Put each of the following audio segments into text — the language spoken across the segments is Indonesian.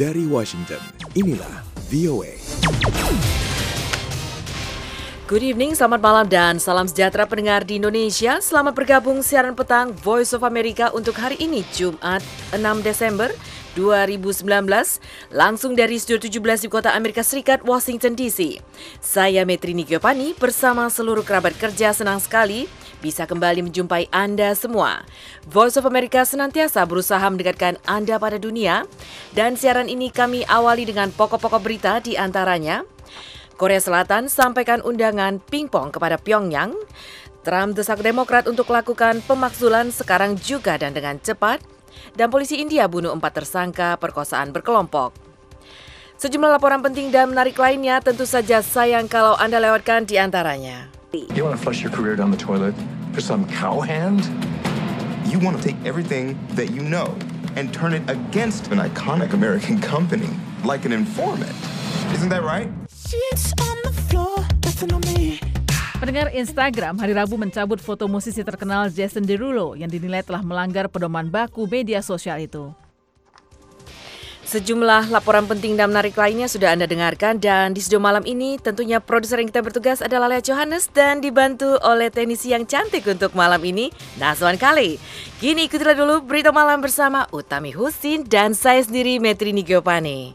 Dari Washington, inilah VOA. Good evening, selamat malam dan salam sejahtera pendengar di Indonesia. Selamat bergabung siaran petang Voice of America untuk hari ini, Jumat 6 Desember 2019, langsung dari Studio 17 di kota Amerika Serikat, Washington DC. Saya Metrini Giovanni bersama seluruh kerabat kerja senang sekali bisa kembali menjumpai Anda semua. Voice of America senantiasa berusaha mendekatkan Anda pada dunia dan siaran ini kami awali dengan pokok-pokok berita di antaranya Korea Selatan sampaikan undangan pingpong kepada Pyongyang. Trump desak Demokrat untuk lakukan pemakzulan sekarang juga dan dengan cepat. Dan polisi India bunuh empat tersangka perkosaan berkelompok. Sejumlah laporan penting dan menarik lainnya tentu saja sayang kalau Anda lewatkan di antaranya. You want to flush your career down the toilet for some cowhand? You want to take everything that you know and turn it against an iconic American company, like an informant. Isn't that right? Pendengar Instagram hari Rabu mencabut foto musisi terkenal Jason Derulo yang dinilai telah melanggar pedoman baku media sosial itu. Sejumlah laporan penting dan menarik lainnya sudah Anda dengarkan dan di studio malam ini tentunya produser yang kita bertugas adalah Lea Johannes dan dibantu oleh teknisi yang cantik untuk malam ini, Naswan Kali. Kini ikutilah dulu berita malam bersama Utami Husin dan saya sendiri Metrini Giovanni.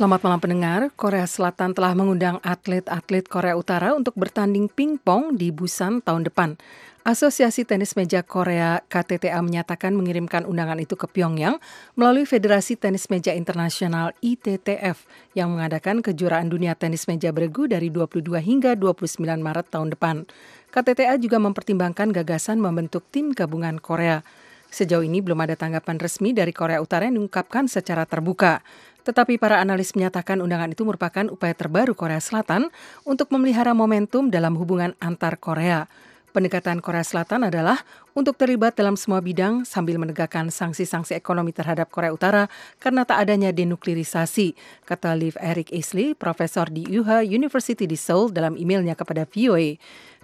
Selamat malam pendengar, Korea Selatan telah mengundang atlet-atlet Korea Utara untuk bertanding pingpong di Busan tahun depan. Asosiasi Tenis Meja Korea KTTA menyatakan mengirimkan undangan itu ke Pyongyang melalui Federasi Tenis Meja Internasional ITTF yang mengadakan kejuaraan dunia tenis meja beregu dari 22 hingga 29 Maret tahun depan. KTTA juga mempertimbangkan gagasan membentuk tim gabungan Korea. Sejauh ini belum ada tanggapan resmi dari Korea Utara yang diungkapkan secara terbuka. Tetapi para analis menyatakan undangan itu merupakan upaya terbaru Korea Selatan untuk memelihara momentum dalam hubungan antar Korea. Pendekatan Korea Selatan adalah untuk terlibat dalam semua bidang sambil menegakkan sanksi-sanksi ekonomi terhadap Korea Utara karena tak adanya denuklirisasi, kata Liv Eric Isley, profesor di UHA University di Seoul dalam emailnya kepada VOA.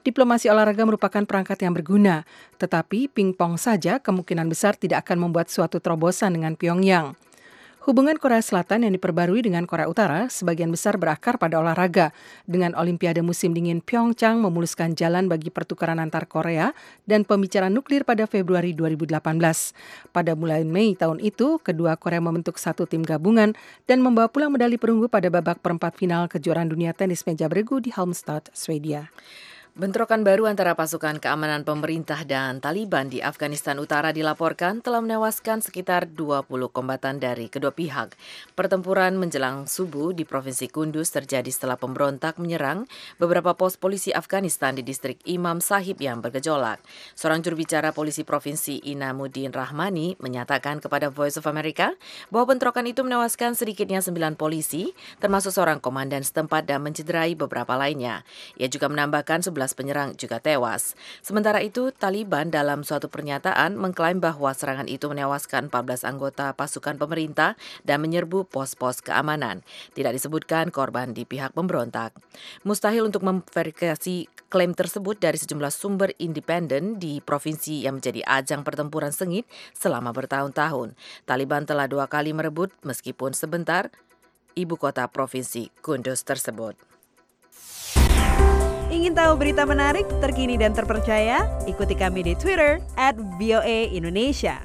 Diplomasi olahraga merupakan perangkat yang berguna, tetapi pingpong saja kemungkinan besar tidak akan membuat suatu terobosan dengan Pyongyang. Hubungan Korea Selatan yang diperbarui dengan Korea Utara sebagian besar berakar pada olahraga. Dengan Olimpiade musim dingin Pyeongchang memuluskan jalan bagi pertukaran antar Korea dan pembicaraan nuklir pada Februari 2018. Pada mulai Mei tahun itu, kedua Korea membentuk satu tim gabungan dan membawa pulang medali perunggu pada babak perempat final kejuaraan dunia tenis meja beregu di Halmstad, Swedia. Bentrokan baru antara pasukan keamanan pemerintah dan Taliban di Afghanistan Utara dilaporkan telah menewaskan sekitar 20 kombatan dari kedua pihak. Pertempuran menjelang subuh di Provinsi Kunduz terjadi setelah pemberontak menyerang beberapa pos polisi Afghanistan di distrik Imam Sahib yang bergejolak. Seorang juru bicara polisi Provinsi Inamuddin Rahmani menyatakan kepada Voice of America bahwa bentrokan itu menewaskan sedikitnya 9 polisi, termasuk seorang komandan setempat dan mencederai beberapa lainnya. Ia juga menambahkan 11 penyerang juga tewas. Sementara itu, Taliban dalam suatu pernyataan mengklaim bahwa serangan itu menewaskan 14 anggota pasukan pemerintah dan menyerbu pos-pos keamanan. Tidak disebutkan korban di pihak pemberontak. Mustahil untuk memverifikasi klaim tersebut dari sejumlah sumber independen di provinsi yang menjadi ajang pertempuran sengit selama bertahun-tahun. Taliban telah dua kali merebut meskipun sebentar ibu kota provinsi Kunduz tersebut. Ingin tahu berita menarik, terkini dan terpercaya? Ikuti kami di Twitter at Indonesia.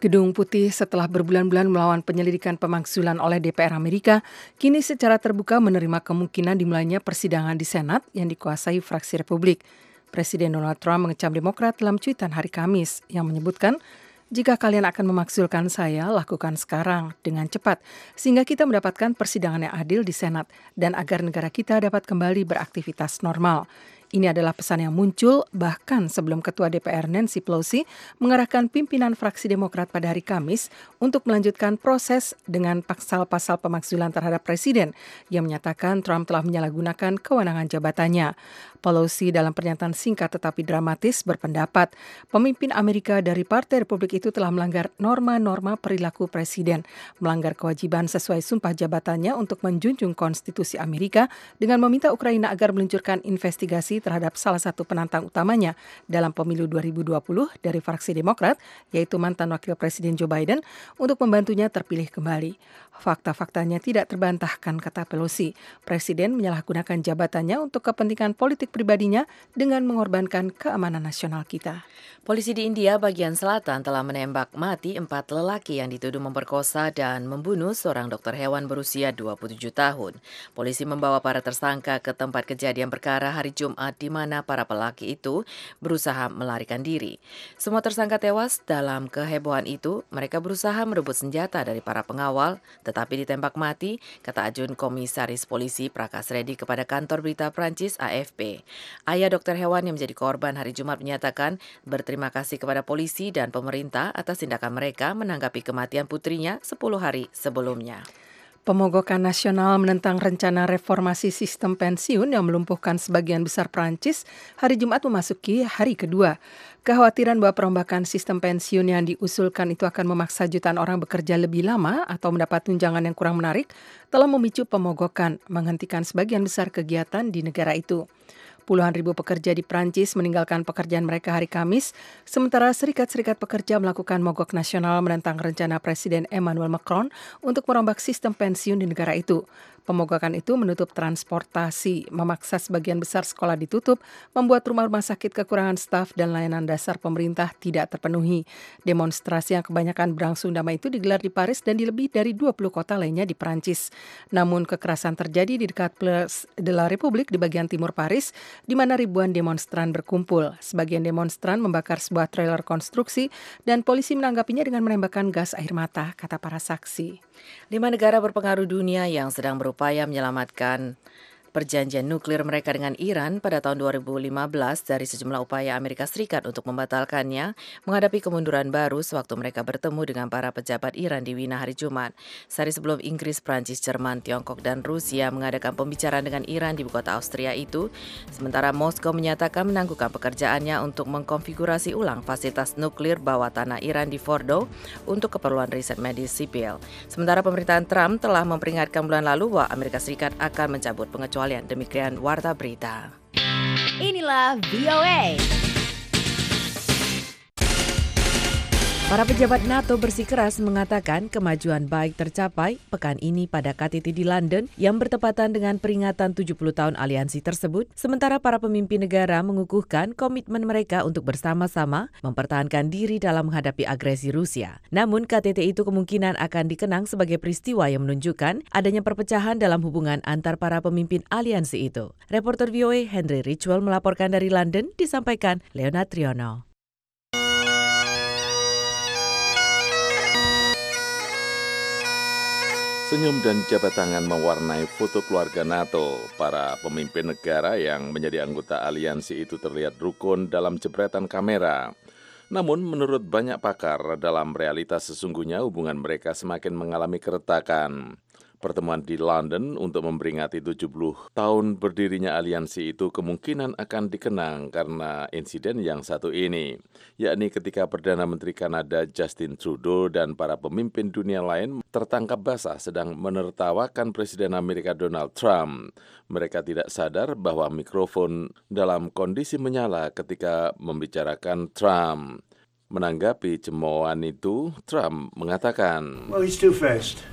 Gedung Putih setelah berbulan-bulan melawan penyelidikan pemaksulan oleh DPR Amerika, kini secara terbuka menerima kemungkinan dimulainya persidangan di Senat yang dikuasai fraksi Republik. Presiden Donald Trump mengecam Demokrat dalam cuitan hari Kamis yang menyebutkan jika kalian akan memaksulkan saya, lakukan sekarang dengan cepat, sehingga kita mendapatkan persidangan yang adil di Senat dan agar negara kita dapat kembali beraktivitas normal. Ini adalah pesan yang muncul bahkan sebelum Ketua DPR Nancy Pelosi mengarahkan pimpinan fraksi Demokrat pada hari Kamis untuk melanjutkan proses dengan pasal-pasal pemaksulan terhadap Presiden yang menyatakan Trump telah menyalahgunakan kewenangan jabatannya. Pelosi dalam pernyataan singkat tetapi dramatis berpendapat pemimpin Amerika dari Partai Republik itu telah melanggar norma-norma perilaku presiden, melanggar kewajiban sesuai sumpah jabatannya untuk menjunjung konstitusi Amerika dengan meminta Ukraina agar meluncurkan investigasi terhadap salah satu penantang utamanya dalam pemilu 2020 dari fraksi Demokrat, yaitu mantan Wakil Presiden Joe Biden, untuk membantunya terpilih kembali. Fakta-faktanya tidak terbantahkan, kata Pelosi. Presiden menyalahgunakan jabatannya untuk kepentingan politik pribadinya dengan mengorbankan keamanan nasional kita. Polisi di India bagian selatan telah menembak mati empat lelaki yang dituduh memperkosa dan membunuh seorang dokter hewan berusia 27 tahun. Polisi membawa para tersangka ke tempat kejadian perkara hari Jumat di mana para pelaki itu berusaha melarikan diri. Semua tersangka tewas dalam kehebohan itu. Mereka berusaha merebut senjata dari para pengawal, tetapi ditembak mati, kata Ajun Komisaris Polisi Prakas Redi kepada kantor berita Prancis AFP. Ayah dokter hewan yang menjadi korban hari Jumat menyatakan berterima kasih kepada polisi dan pemerintah atas tindakan mereka menanggapi kematian putrinya 10 hari sebelumnya. Pemogokan nasional menentang rencana reformasi sistem pensiun yang melumpuhkan sebagian besar Prancis hari Jumat memasuki hari kedua. Kekhawatiran bahwa perombakan sistem pensiun yang diusulkan itu akan memaksa jutaan orang bekerja lebih lama atau mendapat tunjangan yang kurang menarik telah memicu pemogokan menghentikan sebagian besar kegiatan di negara itu. Puluhan ribu pekerja di Prancis meninggalkan pekerjaan mereka hari Kamis, sementara serikat-serikat pekerja melakukan mogok nasional menentang rencana Presiden Emmanuel Macron untuk merombak sistem pensiun di negara itu. Pemogokan itu menutup transportasi, memaksa sebagian besar sekolah ditutup, membuat rumah-rumah sakit kekurangan staf dan layanan dasar pemerintah tidak terpenuhi. Demonstrasi yang kebanyakan berangsung damai itu digelar di Paris dan di lebih dari 20 kota lainnya di Prancis. Namun kekerasan terjadi di dekat Place de la République di bagian timur Paris, di mana ribuan demonstran berkumpul. Sebagian demonstran membakar sebuah trailer konstruksi dan polisi menanggapinya dengan menembakkan gas air mata, kata para saksi. Lima negara berpengaruh dunia yang sedang berupaya menyelamatkan perjanjian nuklir mereka dengan Iran pada tahun 2015 dari sejumlah upaya Amerika Serikat untuk membatalkannya menghadapi kemunduran baru sewaktu mereka bertemu dengan para pejabat Iran di Wina hari Jumat. Sehari sebelum Inggris, Prancis, Jerman, Tiongkok, dan Rusia mengadakan pembicaraan dengan Iran di kota Austria itu, sementara Moskow menyatakan menangguhkan pekerjaannya untuk mengkonfigurasi ulang fasilitas nuklir bawah tanah Iran di Fordo untuk keperluan riset medis sipil. Sementara pemerintahan Trump telah memperingatkan bulan lalu bahwa Amerika Serikat akan mencabut pengecualian pengecualian. Demikian Warta Berita. Inilah VOA. Para pejabat NATO bersikeras mengatakan kemajuan baik tercapai pekan ini pada KTT di London yang bertepatan dengan peringatan 70 tahun aliansi tersebut, sementara para pemimpin negara mengukuhkan komitmen mereka untuk bersama-sama mempertahankan diri dalam menghadapi agresi Rusia. Namun KTT itu kemungkinan akan dikenang sebagai peristiwa yang menunjukkan adanya perpecahan dalam hubungan antar para pemimpin aliansi itu. Reporter VOA Henry Richwell melaporkan dari London, disampaikan Leonard Triono. Senyum dan jabat tangan mewarnai foto keluarga NATO. Para pemimpin negara yang menjadi anggota aliansi itu terlihat rukun dalam jepretan kamera. Namun menurut banyak pakar, dalam realitas sesungguhnya hubungan mereka semakin mengalami keretakan. Pertemuan di London untuk memperingati 70 tahun berdirinya aliansi itu kemungkinan akan dikenang karena insiden yang satu ini, yakni ketika Perdana Menteri Kanada Justin Trudeau dan para pemimpin dunia lain tertangkap basah sedang menertawakan Presiden Amerika Donald Trump. Mereka tidak sadar bahwa mikrofon dalam kondisi menyala ketika membicarakan Trump. Menanggapi cemoohan itu, Trump mengatakan, Well, he's too fast.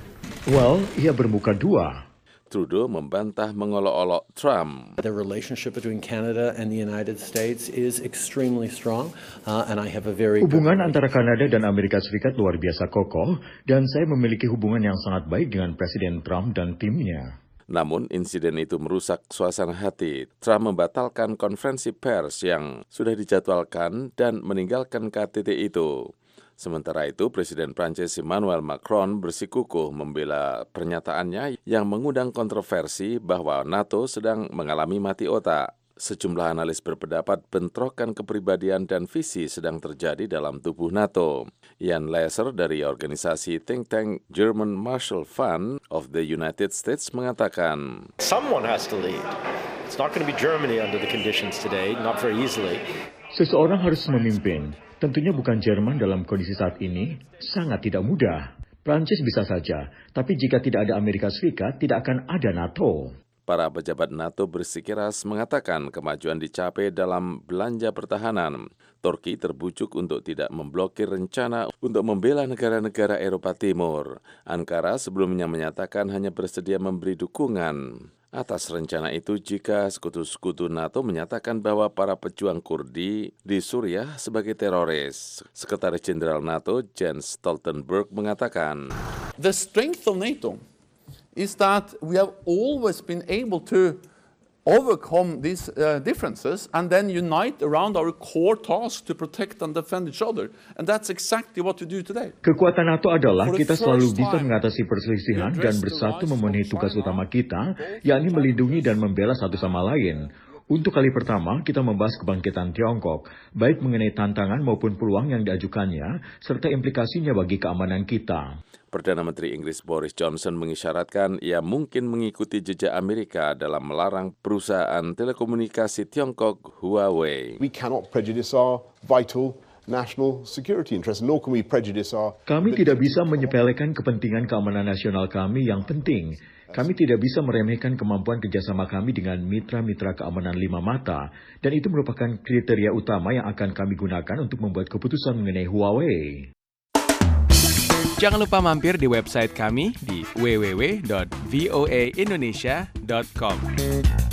Well, ia bermuka dua. Trudeau membantah mengolok-olok Trump. The relationship between Canada and the United States is extremely strong, uh, and I have a very Hubungan antara Kanada dan Amerika Serikat luar biasa kokoh, dan saya memiliki hubungan yang sangat baik dengan Presiden Trump dan timnya. Namun insiden itu merusak suasana hati. Trump membatalkan konferensi pers yang sudah dijadwalkan dan meninggalkan KTT itu. Sementara itu, Presiden Prancis Emmanuel Macron bersikukuh membela pernyataannya yang mengundang kontroversi bahwa NATO sedang mengalami mati otak. Sejumlah analis berpendapat bentrokan kepribadian dan visi sedang terjadi dalam tubuh NATO. Ian Lesser dari organisasi think tank German Marshall Fund of the United States mengatakan, Someone has to lead. It's not going to be Germany under the conditions today, not very easily. Seseorang harus memimpin. Tentunya bukan Jerman dalam kondisi saat ini, sangat tidak mudah. Prancis bisa saja, tapi jika tidak ada Amerika Serikat, tidak akan ada NATO. Para pejabat NATO bersikeras mengatakan kemajuan dicapai dalam belanja pertahanan. Turki terbujuk untuk tidak memblokir rencana untuk membela negara-negara Eropa Timur. Ankara sebelumnya menyatakan hanya bersedia memberi dukungan atas rencana itu jika sekutu-sekutu NATO menyatakan bahwa para pejuang Kurdi di Suriah sebagai teroris. Sekretaris Jenderal NATO Jens Stoltenberg mengatakan, The strength of NATO is that we have always been able to overcome these uh, differences and then unite around our core task to protect and defend each other. And that's exactly what we do today. Kekuatan NATO adalah kita selalu bisa mengatasi perselisihan dan bersatu memenuhi tugas utama kita, yakni melindungi dan membela satu sama lain. Untuk kali pertama, kita membahas kebangkitan Tiongkok, baik mengenai tantangan maupun peluang yang diajukannya, serta implikasinya bagi keamanan kita. Perdana Menteri Inggris Boris Johnson mengisyaratkan ia mungkin mengikuti jejak Amerika dalam melarang perusahaan telekomunikasi Tiongkok Huawei. We cannot prejudice our vital national security interests, nor can we prejudice our... Kami tidak bisa menyepelekan kepentingan keamanan nasional kami yang penting. Kami tidak bisa meremehkan kemampuan kerjasama kami dengan mitra-mitra keamanan lima mata, dan itu merupakan kriteria utama yang akan kami gunakan untuk membuat keputusan mengenai Huawei. Jangan lupa mampir di website kami di www.voaindonesia.com.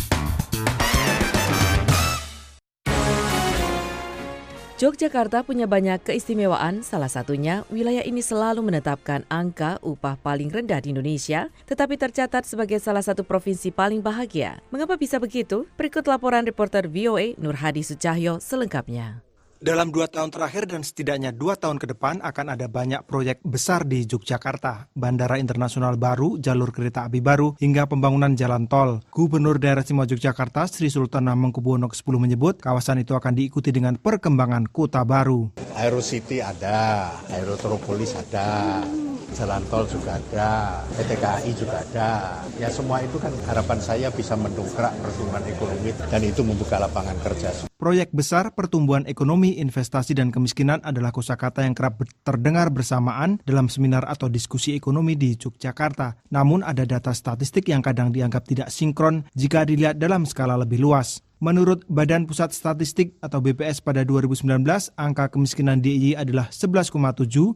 Yogyakarta punya banyak keistimewaan, salah satunya wilayah ini selalu menetapkan angka upah paling rendah di Indonesia, tetapi tercatat sebagai salah satu provinsi paling bahagia. Mengapa bisa begitu? Berikut laporan reporter VOA Nur Hadi Sucahyo selengkapnya. Dalam dua tahun terakhir dan setidaknya dua tahun ke depan akan ada banyak proyek besar di Yogyakarta. Bandara internasional baru, jalur kereta api baru, hingga pembangunan jalan tol. Gubernur Daerah Istimewa Yogyakarta Sri Sultan Hamengkubuwono X menyebut kawasan itu akan diikuti dengan perkembangan kota baru. Aero City ada, Aerotropolis ada, jalan tol juga ada, PT KAI juga ada. Ya semua itu kan harapan saya bisa mendongkrak pertumbuhan ekonomi dan itu membuka lapangan kerja. Proyek besar pertumbuhan ekonomi, investasi, dan kemiskinan adalah kosakata yang kerap terdengar bersamaan dalam seminar atau diskusi ekonomi di Yogyakarta. Namun ada data statistik yang kadang dianggap tidak sinkron jika dilihat dalam skala lebih luas. Menurut Badan Pusat Statistik atau BPS pada 2019, angka kemiskinan DIY adalah 11,7,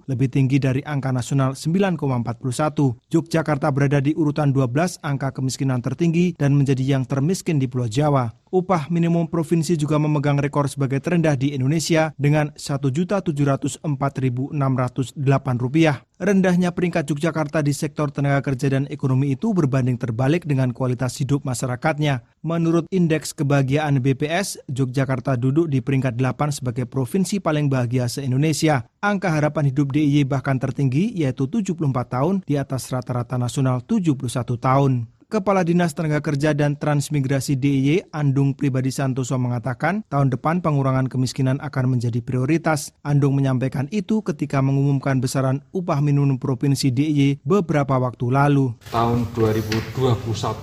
lebih tinggi dari angka nasional 9,41. Yogyakarta berada di urutan 12 angka kemiskinan tertinggi dan menjadi yang termiskin di Pulau Jawa. Upah minimum provinsi juga memegang rekor sebagai terendah di Indonesia dengan Rp1.704.608. Rendahnya peringkat Yogyakarta di sektor tenaga kerja dan ekonomi itu berbanding terbalik dengan kualitas hidup masyarakatnya. Menurut Indeks Kebahagiaan BPS, Yogyakarta duduk di peringkat 8 sebagai provinsi paling bahagia se-Indonesia. Angka harapan hidup DIY bahkan tertinggi yaitu 74 tahun di atas rata-rata nasional 71 tahun. Kepala Dinas Tenaga Kerja dan Transmigrasi DIY Andung Pribadi Santoso mengatakan tahun depan pengurangan kemiskinan akan menjadi prioritas. Andung menyampaikan itu ketika mengumumkan besaran upah minimum provinsi DIY beberapa waktu lalu. Tahun 2021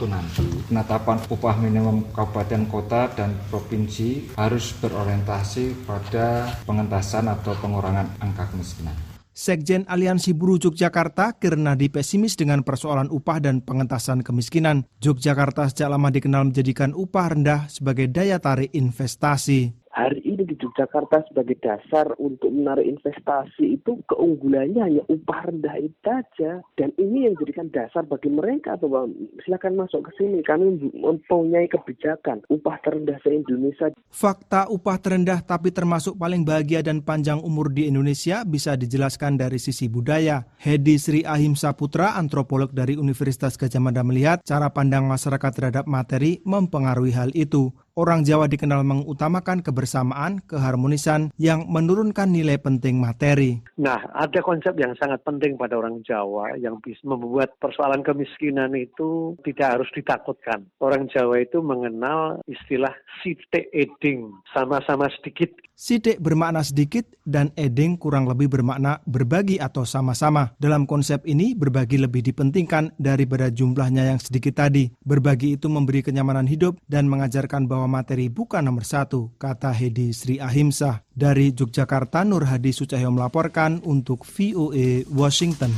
nanti penetapan upah minimum kabupaten kota dan provinsi harus berorientasi pada pengentasan atau pengurangan angka kemiskinan. Sekjen Aliansi Buruh Yogyakarta, Kirnadi pesimis dengan persoalan upah dan pengentasan kemiskinan. Yogyakarta sejak lama dikenal menjadikan upah rendah sebagai daya tarik investasi. Hari ini di Yogyakarta sebagai dasar untuk menarik investasi itu keunggulannya hanya upah rendah itu saja. Dan ini yang menjadikan dasar bagi mereka bahwa silakan masuk ke sini. Kami mempunyai kebijakan upah terendah se-Indonesia. Fakta upah terendah tapi termasuk paling bahagia dan panjang umur di Indonesia bisa dijelaskan dari sisi budaya. Hedi Sri Ahimsa Putra, antropolog dari Universitas Gajah Mada melihat cara pandang masyarakat terhadap materi mempengaruhi hal itu. Orang Jawa dikenal mengutamakan kebersamaan, keharmonisan yang menurunkan nilai penting materi. Nah, ada konsep yang sangat penting pada orang Jawa yang bisa membuat persoalan kemiskinan itu tidak harus ditakutkan. Orang Jawa itu mengenal istilah site eding, sama-sama sedikit. Sidik bermakna sedikit dan eding kurang lebih bermakna berbagi atau sama-sama. Dalam konsep ini, berbagi lebih dipentingkan daripada jumlahnya yang sedikit tadi. Berbagi itu memberi kenyamanan hidup dan mengajarkan bahwa materi bukan nomor satu, kata Hedi Sri Ahimsa. Dari Yogyakarta, Nur Hadi Sucahyo melaporkan untuk VOA Washington.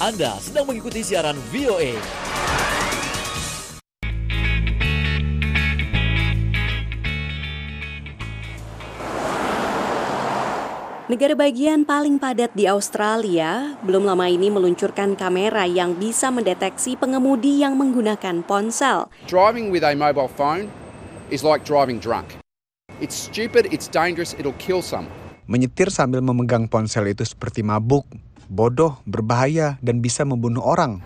Anda sedang mengikuti siaran VOA. Negara bagian paling padat di Australia belum lama ini meluncurkan kamera yang bisa mendeteksi pengemudi yang menggunakan ponsel. Driving with a mobile phone is like driving drunk. It's stupid, it's dangerous, it'll kill someone. Menyetir sambil memegang ponsel itu seperti mabuk, bodoh, berbahaya, dan bisa membunuh orang.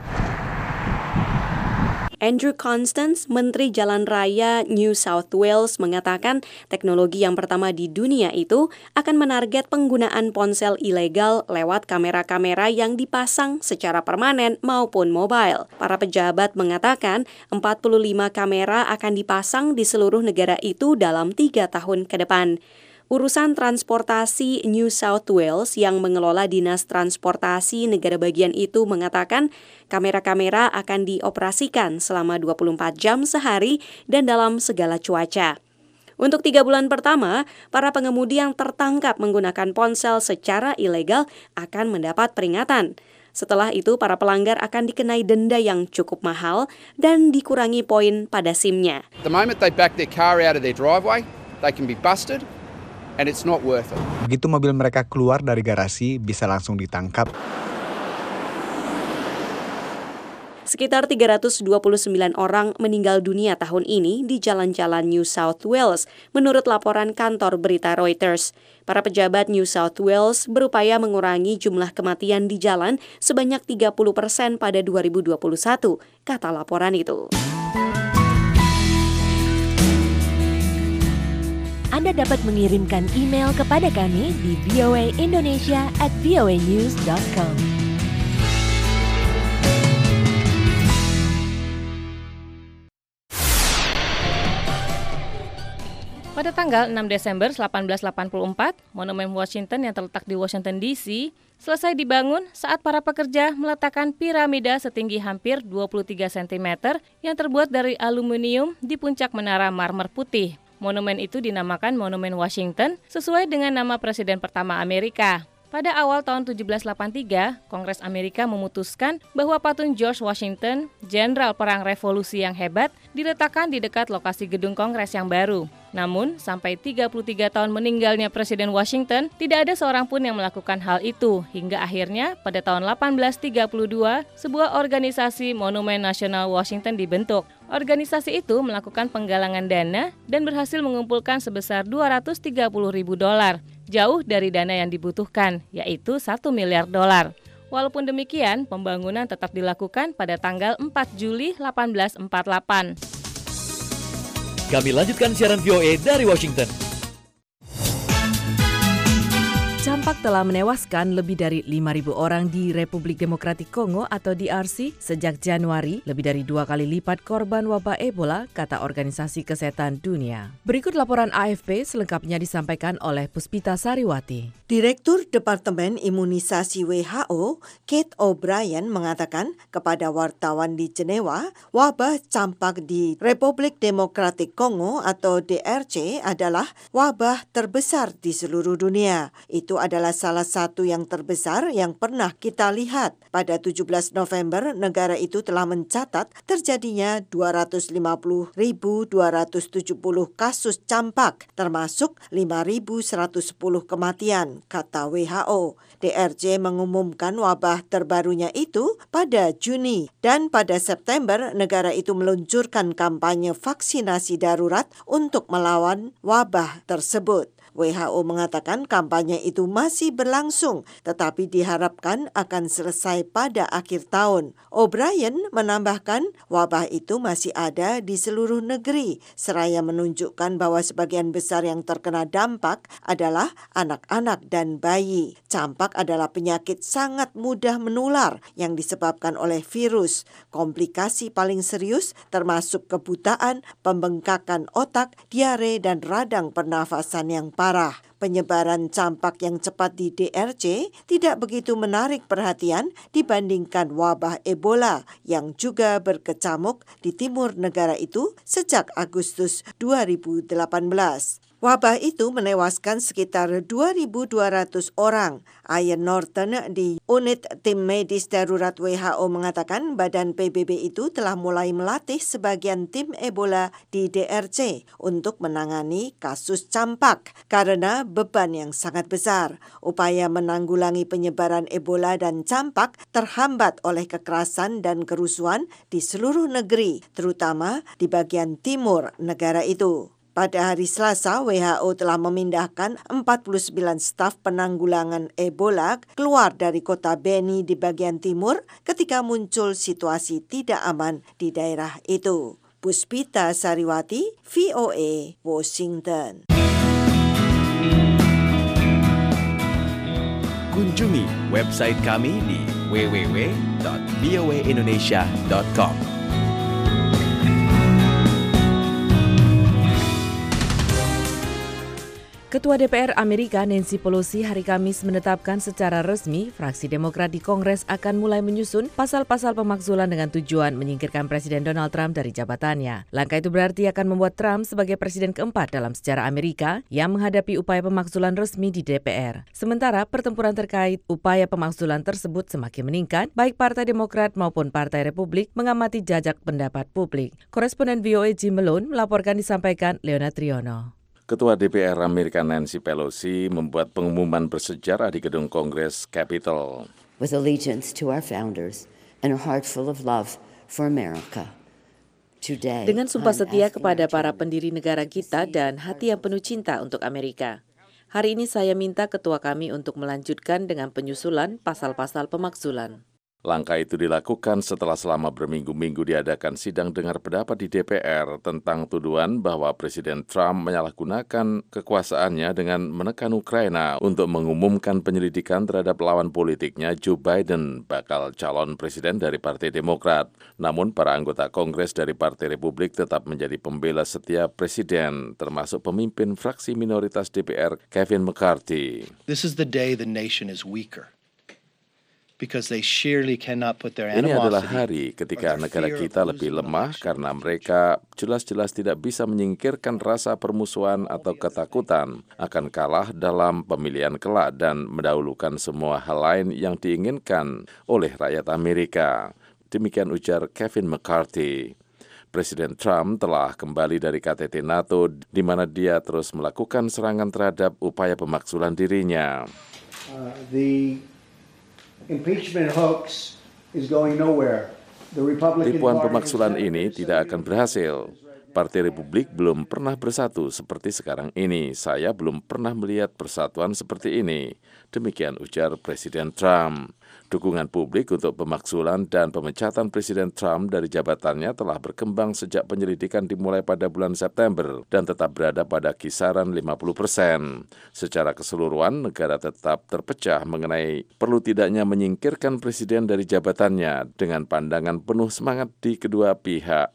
Andrew Constance, Menteri Jalan Raya New South Wales, mengatakan teknologi yang pertama di dunia itu akan menarget penggunaan ponsel ilegal lewat kamera-kamera yang dipasang secara permanen maupun mobile. Para pejabat mengatakan 45 kamera akan dipasang di seluruh negara itu dalam tiga tahun ke depan. Urusan transportasi New South Wales yang mengelola Dinas Transportasi negara bagian itu mengatakan kamera-kamera akan dioperasikan selama 24 jam sehari dan dalam segala cuaca. Untuk tiga bulan pertama, para pengemudi yang tertangkap menggunakan ponsel secara ilegal akan mendapat peringatan. Setelah itu, para pelanggar akan dikenai denda yang cukup mahal dan dikurangi poin pada SIM-nya. The moment they back their car out of their driveway, they can be busted and it's not worth it. Begitu mobil mereka keluar dari garasi, bisa langsung ditangkap. Sekitar 329 orang meninggal dunia tahun ini di jalan-jalan New South Wales, menurut laporan kantor berita Reuters. Para pejabat New South Wales berupaya mengurangi jumlah kematian di jalan sebanyak 30 persen pada 2021, kata laporan itu. Anda dapat mengirimkan email kepada kami di voaindonesia at voanews.com. Pada tanggal 6 Desember 1884, Monumen Washington yang terletak di Washington DC selesai dibangun saat para pekerja meletakkan piramida setinggi hampir 23 cm yang terbuat dari aluminium di puncak menara marmer putih. Monumen itu dinamakan Monumen Washington sesuai dengan nama presiden pertama Amerika. Pada awal tahun 1783, Kongres Amerika memutuskan bahwa patung George Washington, jenderal perang revolusi yang hebat, diletakkan di dekat lokasi gedung Kongres yang baru. Namun, sampai 33 tahun meninggalnya Presiden Washington, tidak ada seorang pun yang melakukan hal itu, hingga akhirnya pada tahun 1832, sebuah organisasi Monumen Nasional Washington dibentuk. Organisasi itu melakukan penggalangan dana dan berhasil mengumpulkan sebesar 230 ribu dolar jauh dari dana yang dibutuhkan, yaitu 1 miliar dolar. Walaupun demikian, pembangunan tetap dilakukan pada tanggal 4 Juli 1848. Kami lanjutkan siaran VOA dari Washington. Campak telah menewaskan lebih dari 5.000 orang di Republik Demokratik Kongo atau DRC sejak Januari, lebih dari dua kali lipat korban wabah Ebola, kata Organisasi Kesehatan Dunia. Berikut laporan AFP selengkapnya disampaikan oleh Puspita Sariwati. Direktur Departemen Imunisasi WHO, Kate O'Brien, mengatakan kepada wartawan di Jenewa, wabah campak di Republik Demokratik Kongo atau DRC adalah wabah terbesar di seluruh dunia. Itu adalah salah satu yang terbesar yang pernah kita lihat. Pada 17 November, negara itu telah mencatat terjadinya 250.270 kasus campak, termasuk 5.110 kematian, kata WHO. DRC mengumumkan wabah terbarunya itu pada Juni dan pada September negara itu meluncurkan kampanye vaksinasi darurat untuk melawan wabah tersebut. WHO mengatakan kampanye itu masih berlangsung, tetapi diharapkan akan selesai pada akhir tahun. O'Brien menambahkan wabah itu masih ada di seluruh negeri, seraya menunjukkan bahwa sebagian besar yang terkena dampak adalah anak-anak dan bayi. Campak adalah penyakit sangat mudah menular yang disebabkan oleh virus. Komplikasi paling serius termasuk kebutaan, pembengkakan otak, diare, dan radang pernafasan yang parah. Penyebaran campak yang cepat di DRC tidak begitu menarik perhatian dibandingkan wabah Ebola yang juga berkecamuk di timur negara itu sejak Agustus 2018. Wabah itu menewaskan sekitar 2.200 orang. Ian Norton di unit tim medis darurat WHO mengatakan badan PBB itu telah mulai melatih sebagian tim Ebola di DRC untuk menangani kasus campak karena beban yang sangat besar. Upaya menanggulangi penyebaran Ebola dan campak terhambat oleh kekerasan dan kerusuhan di seluruh negeri, terutama di bagian timur negara itu. Pada hari Selasa, WHO telah memindahkan 49 staf penanggulangan Ebola keluar dari kota Beni di bagian timur ketika muncul situasi tidak aman di daerah itu. Puspita Sariwati, VOA, Washington. Kunjungi website kami di www.voaindonesia.com. Ketua DPR Amerika Nancy Pelosi hari Kamis menetapkan secara resmi fraksi Demokrat di Kongres akan mulai menyusun pasal-pasal pemakzulan dengan tujuan menyingkirkan Presiden Donald Trump dari jabatannya. Langkah itu berarti akan membuat Trump sebagai presiden keempat dalam sejarah Amerika yang menghadapi upaya pemakzulan resmi di DPR. Sementara pertempuran terkait upaya pemakzulan tersebut semakin meningkat, baik Partai Demokrat maupun Partai Republik mengamati jajak pendapat publik. Koresponden VOA Jim Malone melaporkan disampaikan Leona Triono. Ketua DPR Amerika Nancy Pelosi membuat pengumuman bersejarah di gedung Kongres Capitol. With allegiance to our founders and a heart full of love for America. Today, Dengan sumpah setia kepada para pendiri negara kita dan hati yang penuh cinta untuk Amerika. Hari ini saya minta ketua kami untuk melanjutkan dengan penyusulan pasal-pasal pemakzulan. Langkah itu dilakukan setelah selama berminggu-minggu diadakan sidang dengar pendapat di DPR tentang tuduhan bahwa Presiden Trump menyalahgunakan kekuasaannya dengan menekan Ukraina untuk mengumumkan penyelidikan terhadap lawan politiknya Joe Biden bakal calon presiden dari Partai Demokrat. Namun para anggota Kongres dari Partai Republik tetap menjadi pembela setiap presiden, termasuk pemimpin fraksi minoritas DPR Kevin McCarthy. This is the day the nation is weaker. Ini adalah hari ketika negara kita lebih lemah karena mereka jelas-jelas tidak bisa menyingkirkan rasa permusuhan atau ketakutan akan kalah dalam pemilihan kelak dan mendahulukan semua hal lain yang diinginkan oleh rakyat Amerika. Demikian ujar Kevin McCarthy. Presiden Trump telah kembali dari KTT NATO di mana dia terus melakukan serangan terhadap upaya pemaksulan dirinya. Uh, the impeachment hoax is going nowhere. The Republican Tipuan pemaksulan ini tidak akan berhasil. Partai Republik belum pernah bersatu seperti sekarang ini. Saya belum pernah melihat persatuan seperti ini. Demikian ujar Presiden Trump. Dukungan publik untuk pemaksulan dan pemecatan Presiden Trump dari jabatannya telah berkembang sejak penyelidikan dimulai pada bulan September dan tetap berada pada kisaran 50 persen. Secara keseluruhan, negara tetap terpecah mengenai perlu tidaknya menyingkirkan Presiden dari jabatannya dengan pandangan penuh semangat di kedua pihak.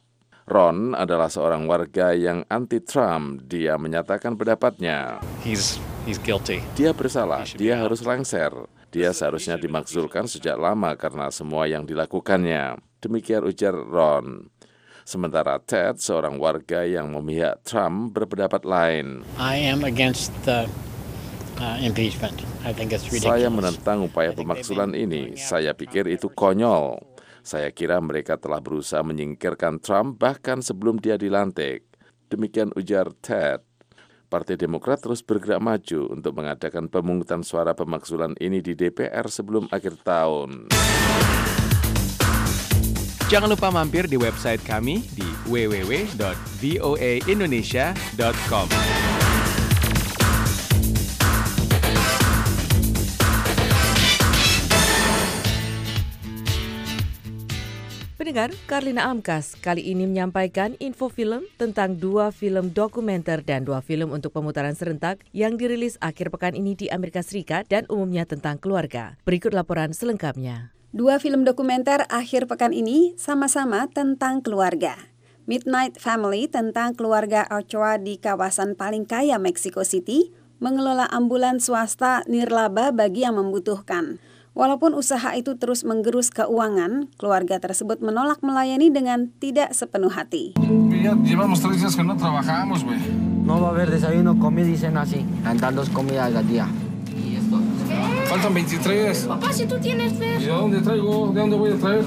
Ron adalah seorang warga yang anti-Trump. Dia menyatakan pendapatnya. He's, he's guilty. Dia bersalah, dia harus lengser. Dia seharusnya dimakzulkan sejak lama karena semua yang dilakukannya. Demikian ujar Ron. Sementara Ted, seorang warga yang memihak Trump, berpendapat lain. I am against the uh, impeachment. I think it's ridiculous. Saya menentang upaya pemaksulan ini. Saya pikir itu konyol. Saya kira mereka telah berusaha menyingkirkan Trump bahkan sebelum dia dilantik. Demikian ujar Ted. Partai Demokrat terus bergerak maju untuk mengadakan pemungutan suara pemakzulan ini di DPR sebelum akhir tahun. Jangan lupa mampir di website kami di www.voaindonesia.com. Pendengar, Karlina Amkas kali ini menyampaikan info film tentang dua film dokumenter dan dua film untuk pemutaran serentak yang dirilis akhir pekan ini di Amerika Serikat dan umumnya tentang keluarga. Berikut laporan selengkapnya. Dua film dokumenter akhir pekan ini sama-sama tentang keluarga. Midnight Family tentang keluarga Ochoa di kawasan paling kaya Mexico City mengelola ambulan swasta nirlaba bagi yang membutuhkan. Walaupun usaha itu terus menggerus keuangan, keluarga tersebut menolak melayani dengan tidak sepenuh hati. Ya, llevamos tres días que no trabajamos, güey. No va a haber desayuno, comida y cena así. Dan dos comidas al día. ¿Y esto? Faltan 23. Papá, si tú tienes fe. ¿Y de dónde traigo? ¿De dónde voy a traer?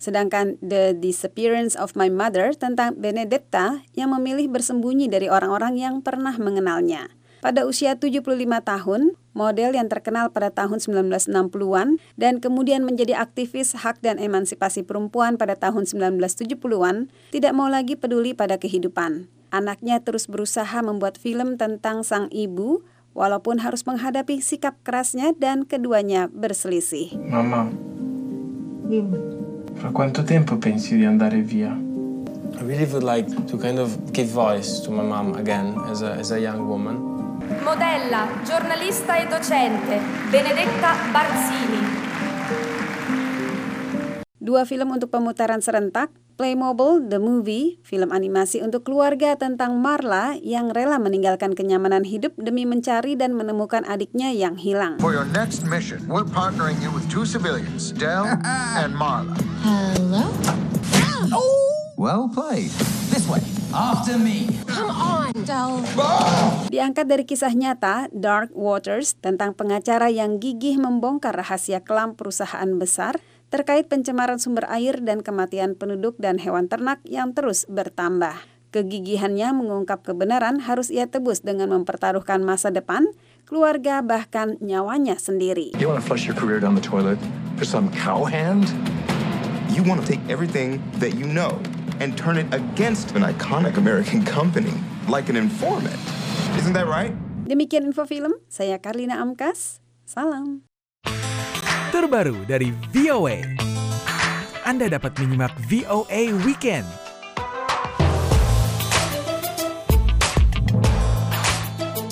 Sedangkan The Disappearance of My Mother tentang Benedetta yang memilih bersembunyi dari orang-orang yang pernah mengenalnya. Pada usia 75 tahun, model yang terkenal pada tahun 1960-an dan kemudian menjadi aktivis hak dan emansipasi perempuan pada tahun 1970-an, tidak mau lagi peduli pada kehidupan. Anaknya terus berusaha membuat film tentang sang ibu, walaupun harus menghadapi sikap kerasnya dan keduanya berselisih. Mama, fra quanto tempo pensi di andare via? I really would like to kind of give voice to my mom again as a, as a young woman. Modella, giornalista e docente, Benedetta Barzini. Dua film untuk pemutaran serentak, Playmobil The Movie, film animasi untuk keluarga tentang Marla yang rela meninggalkan kenyamanan hidup demi mencari dan menemukan adiknya yang hilang. For your next mission, we're partnering you with two civilians, Dell and Marla. Hello? Well played. This way. After me. Come on, Del. Diangkat dari kisah nyata Dark Waters tentang pengacara yang gigih membongkar rahasia kelam perusahaan besar terkait pencemaran sumber air dan kematian penduduk dan hewan ternak yang terus bertambah. Kegigihannya mengungkap kebenaran harus ia tebus dengan mempertaruhkan masa depan, keluarga bahkan nyawanya sendiri. You want to flush your career down the toilet for some cowhand? You want to take everything that you know and turn it against an iconic American company, like an informant. Isn't that right? Demikian info film, saya Karlina Amkas, salam. Terbaru dari VOA. Anda dapat menyimak VOA Weekend.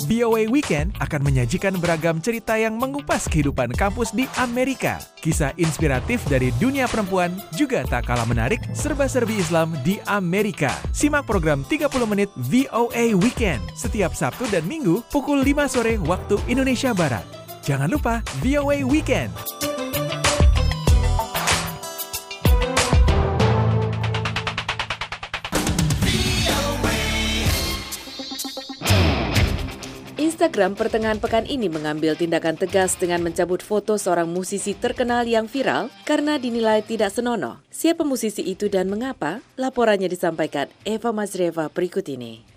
VOA Weekend akan menyajikan beragam cerita yang mengupas kehidupan kampus di Amerika. Kisah inspiratif dari dunia perempuan juga tak kalah menarik serba-serbi Islam di Amerika. Simak program 30 menit VOA Weekend setiap Sabtu dan Minggu pukul 5 sore waktu Indonesia Barat. Jangan lupa VOA Weekend. Instagram pertengahan pekan ini mengambil tindakan tegas dengan mencabut foto seorang musisi terkenal yang viral karena dinilai tidak senonoh. Siapa musisi itu dan mengapa? Laporannya disampaikan Eva Mazreva berikut ini.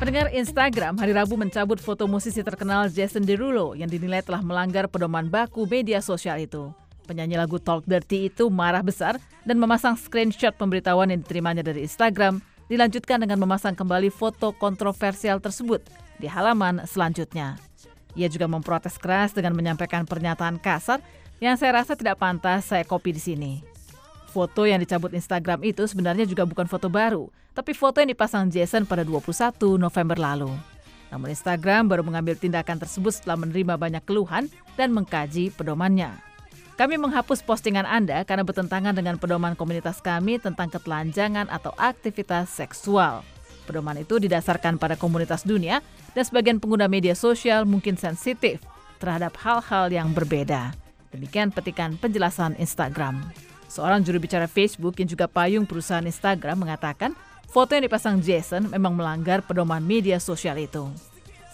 Pendengar Instagram hari Rabu mencabut foto musisi terkenal Jason Derulo yang dinilai telah melanggar pedoman baku media sosial itu. Penyanyi lagu Talk Dirty itu marah besar dan memasang screenshot pemberitahuan yang diterimanya dari Instagram, dilanjutkan dengan memasang kembali foto kontroversial tersebut di halaman selanjutnya. Ia juga memprotes keras dengan menyampaikan pernyataan kasar yang saya rasa tidak pantas saya copy di sini. Foto yang dicabut Instagram itu sebenarnya juga bukan foto baru, tapi foto yang dipasang Jason pada 21 November lalu. Namun Instagram baru mengambil tindakan tersebut setelah menerima banyak keluhan dan mengkaji pedomannya. Kami menghapus postingan Anda karena bertentangan dengan pedoman komunitas kami tentang ketelanjangan atau aktivitas seksual. Pedoman itu didasarkan pada komunitas dunia dan sebagian pengguna media sosial mungkin sensitif terhadap hal-hal yang berbeda. Demikian petikan penjelasan Instagram. Seorang juru bicara Facebook yang juga payung perusahaan Instagram mengatakan foto yang dipasang Jason memang melanggar pedoman media sosial itu.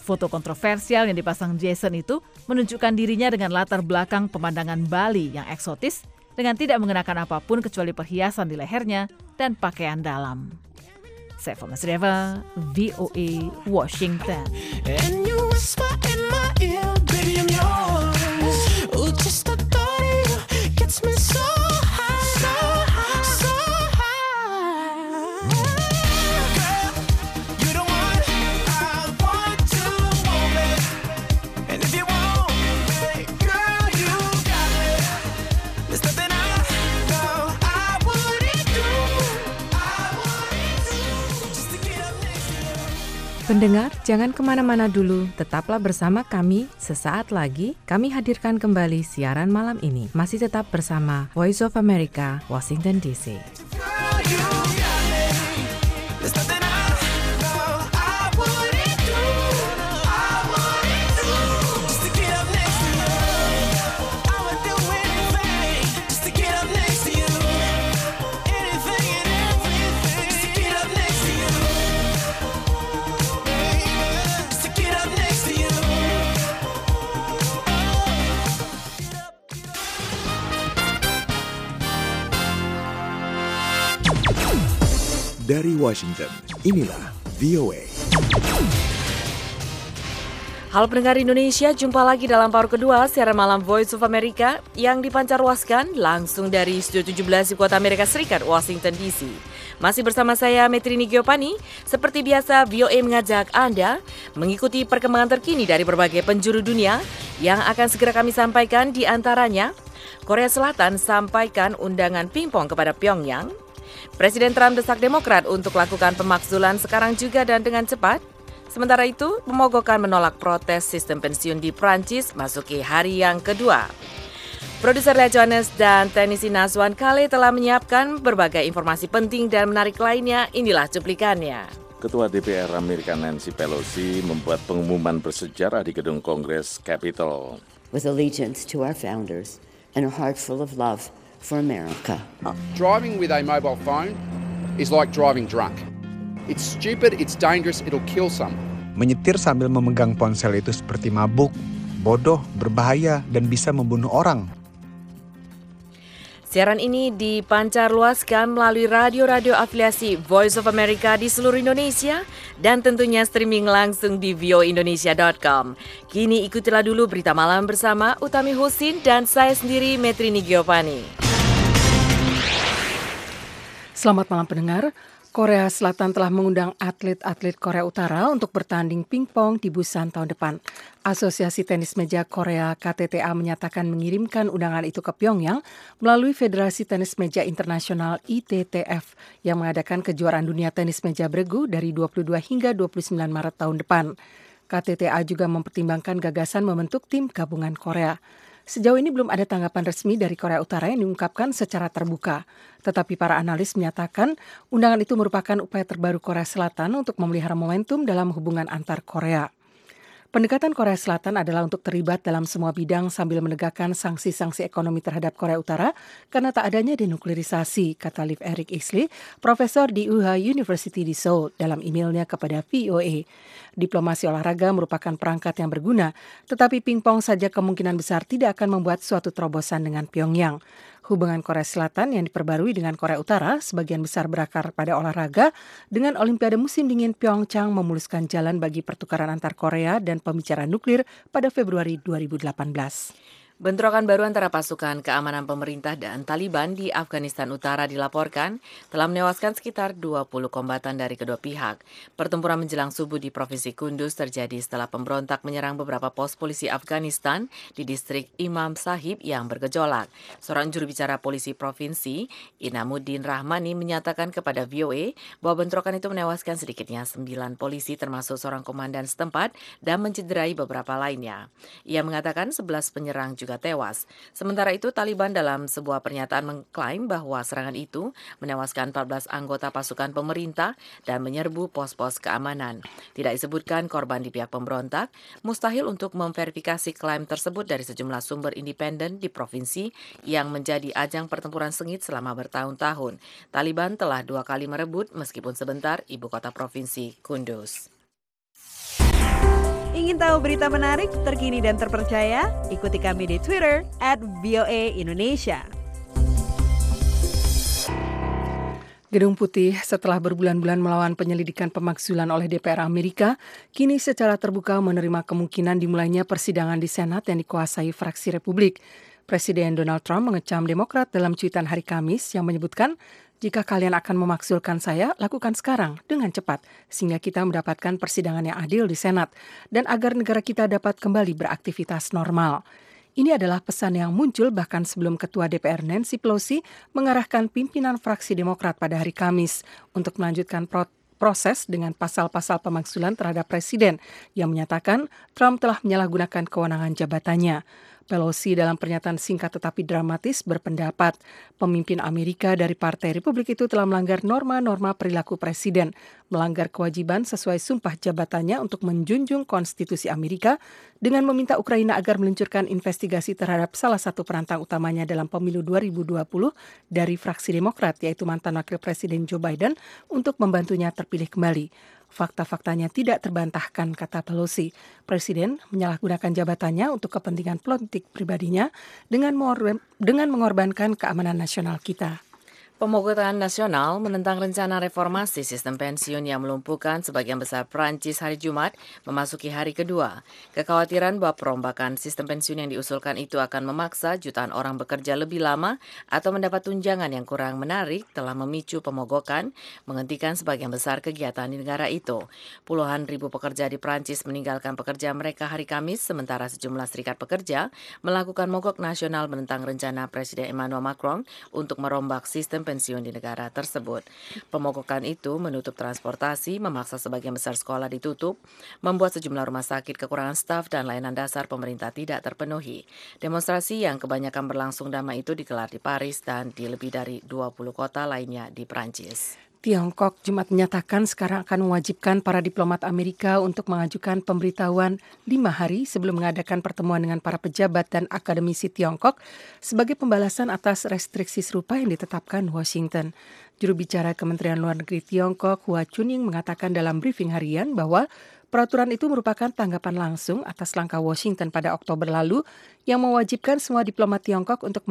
Foto kontroversial yang dipasang Jason itu menunjukkan dirinya dengan latar belakang pemandangan Bali yang eksotis dengan tidak mengenakan apa pun kecuali perhiasan di lehernya dan pakaian dalam. Saya Reva, VOA, Washington. And you Pendengar, jangan ke mana-mana dulu. Tetaplah bersama kami. Sesaat lagi, kami hadirkan kembali siaran malam ini. Masih tetap bersama Voice of America, Washington DC. Dari Washington, inilah VOA. Halo pendengar Indonesia, jumpa lagi dalam paruh kedua siaran malam Voice of America yang dipancarluaskan langsung dari Studio 17 di kota Amerika Serikat, Washington DC. Masih bersama saya Metrini Giopani, seperti biasa VOA mengajak Anda mengikuti perkembangan terkini dari berbagai penjuru dunia yang akan segera kami sampaikan di antaranya Korea Selatan sampaikan undangan pingpong kepada Pyongyang, Presiden Trump desak Demokrat untuk lakukan pemakzulan sekarang juga dan dengan cepat, Sementara itu, pemogokan menolak protes sistem pensiun di Prancis masuki hari yang kedua. Produser Lea Johannes dan teknisi Nazwan Kale telah menyiapkan berbagai informasi penting dan menarik lainnya. Inilah cuplikannya. Ketua DPR Amerika Nancy Pelosi membuat pengumuman bersejarah di gedung Kongres Capitol. With allegiance to our founders and a heart full of love for America. Driving with a mobile phone is like driving drunk. It's stupid, it's dangerous, it'll kill some. Menyetir sambil memegang ponsel itu seperti mabuk, bodoh, berbahaya, dan bisa membunuh orang. Siaran ini dipancar luaskan melalui radio-radio afiliasi Voice of America di seluruh Indonesia dan tentunya streaming langsung di voindonesia.com. Kini ikutilah dulu berita malam bersama Utami Husin dan saya sendiri Metrini Giovanni. Selamat malam pendengar. Korea Selatan telah mengundang atlet-atlet Korea Utara untuk bertanding pingpong di Busan tahun depan. Asosiasi Tenis Meja Korea KTTA menyatakan mengirimkan undangan itu ke Pyongyang melalui Federasi Tenis Meja Internasional ITTF yang mengadakan kejuaraan dunia tenis meja bergu dari 22 hingga 29 Maret tahun depan. KTTA juga mempertimbangkan gagasan membentuk tim gabungan Korea. Sejauh ini belum ada tanggapan resmi dari Korea Utara yang diungkapkan secara terbuka. Tetapi para analis menyatakan undangan itu merupakan upaya terbaru Korea Selatan untuk memelihara momentum dalam hubungan antar Korea. Pendekatan Korea Selatan adalah untuk terlibat dalam semua bidang sambil menegakkan sanksi-sanksi ekonomi terhadap Korea Utara karena tak adanya denuklerisasi, kata Liv Eric Isley, profesor di UH University di Seoul dalam emailnya kepada VOA. Diplomasi olahraga merupakan perangkat yang berguna, tetapi pingpong saja kemungkinan besar tidak akan membuat suatu terobosan dengan Pyongyang. Hubungan Korea Selatan yang diperbarui dengan Korea Utara sebagian besar berakar pada olahraga dengan Olimpiade musim dingin Pyeongchang memuluskan jalan bagi pertukaran antar Korea dan pembicaraan nuklir pada Februari 2018. Bentrokan baru antara pasukan keamanan pemerintah dan Taliban di Afghanistan Utara dilaporkan telah menewaskan sekitar 20 kombatan dari kedua pihak. Pertempuran menjelang subuh di Provinsi Kunduz terjadi setelah pemberontak menyerang beberapa pos polisi Afghanistan di distrik Imam Sahib yang bergejolak. Seorang juru bicara polisi provinsi, Inamuddin Rahmani, menyatakan kepada VOA bahwa bentrokan itu menewaskan sedikitnya 9 polisi termasuk seorang komandan setempat dan mencederai beberapa lainnya. Ia mengatakan 11 penyerang juga tewas. Sementara itu, Taliban dalam sebuah pernyataan mengklaim bahwa serangan itu menewaskan 14 anggota pasukan pemerintah dan menyerbu pos-pos keamanan. Tidak disebutkan korban di pihak pemberontak, mustahil untuk memverifikasi klaim tersebut dari sejumlah sumber independen di provinsi yang menjadi ajang pertempuran sengit selama bertahun-tahun. Taliban telah dua kali merebut meskipun sebentar ibu kota provinsi Kunduz. Ingin tahu berita menarik, terkini dan terpercaya? Ikuti kami di Twitter at VOA Indonesia. Gedung Putih setelah berbulan-bulan melawan penyelidikan pemakzulan oleh DPR Amerika, kini secara terbuka menerima kemungkinan dimulainya persidangan di Senat yang dikuasai fraksi Republik. Presiden Donald Trump mengecam Demokrat dalam cuitan hari Kamis yang menyebutkan jika kalian akan memaksulkan saya, lakukan sekarang dengan cepat sehingga kita mendapatkan persidangan yang adil di Senat dan agar negara kita dapat kembali beraktivitas normal. Ini adalah pesan yang muncul bahkan sebelum Ketua DPR Nancy Pelosi mengarahkan pimpinan fraksi Demokrat pada hari Kamis untuk melanjutkan proses dengan pasal-pasal pemaksulan terhadap Presiden yang menyatakan Trump telah menyalahgunakan kewenangan jabatannya. Pelosi dalam pernyataan singkat tetapi dramatis berpendapat pemimpin Amerika dari Partai Republik itu telah melanggar norma-norma perilaku presiden, melanggar kewajiban sesuai sumpah jabatannya untuk menjunjung konstitusi Amerika dengan meminta Ukraina agar meluncurkan investigasi terhadap salah satu perantang utamanya dalam pemilu 2020 dari fraksi Demokrat yaitu mantan wakil presiden Joe Biden untuk membantunya terpilih kembali. Fakta-faktanya tidak terbantahkan, kata Pelosi. Presiden menyalahgunakan jabatannya untuk kepentingan politik pribadinya dengan, dengan mengorbankan keamanan nasional kita. Pemogotan nasional menentang rencana reformasi sistem pensiun yang melumpuhkan sebagian besar Prancis hari Jumat memasuki hari kedua. Kekhawatiran bahwa perombakan sistem pensiun yang diusulkan itu akan memaksa jutaan orang bekerja lebih lama atau mendapat tunjangan yang kurang menarik telah memicu pemogokan menghentikan sebagian besar kegiatan di negara itu. Puluhan ribu pekerja di Prancis meninggalkan pekerja mereka hari Kamis sementara sejumlah serikat pekerja melakukan mogok nasional menentang rencana Presiden Emmanuel Macron untuk merombak sistem pensiun di negara tersebut. Pemogokan itu menutup transportasi, memaksa sebagian besar sekolah ditutup, membuat sejumlah rumah sakit kekurangan staf dan layanan dasar pemerintah tidak terpenuhi. Demonstrasi yang kebanyakan berlangsung damai itu digelar di Paris dan di lebih dari 20 kota lainnya di Prancis. Tiongkok Jumat menyatakan sekarang akan mewajibkan para diplomat Amerika untuk mengajukan pemberitahuan lima hari sebelum mengadakan pertemuan dengan para pejabat dan akademisi Tiongkok sebagai pembalasan atas restriksi serupa yang ditetapkan Washington. Juru bicara Kementerian Luar Negeri Tiongkok, Hua Chunying, mengatakan dalam briefing harian bahwa Peraturan itu merupakan tanggapan langsung atas langkah Washington pada Oktober lalu yang mewajibkan semua diplomat Tiongkok untuk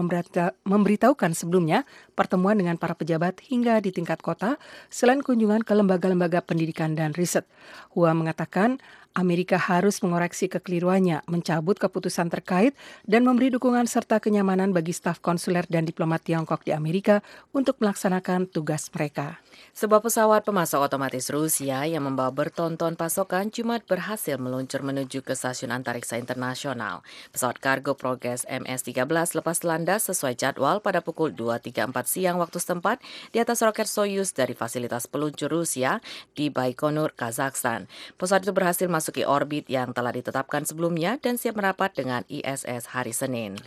memberitahukan sebelumnya pertemuan dengan para pejabat hingga di tingkat kota selain kunjungan ke lembaga-lembaga pendidikan dan riset. Hua mengatakan Amerika harus mengoreksi kekeliruannya, mencabut keputusan terkait, dan memberi dukungan serta kenyamanan bagi staf konsuler dan diplomat Tiongkok di Amerika untuk melaksanakan tugas mereka. Sebuah pesawat pemasok otomatis Rusia yang membawa bertonton pasokan Jumat berhasil meluncur menuju ke stasiun antariksa internasional. Pesawat kargo Progress MS-13 lepas landas sesuai jadwal pada pukul 2.34 siang waktu setempat di atas roket Soyuz dari fasilitas peluncur Rusia di Baikonur, Kazakhstan. Pesawat itu berhasil masuk memasuki orbit yang telah ditetapkan sebelumnya dan siap merapat dengan ISS hari Senin.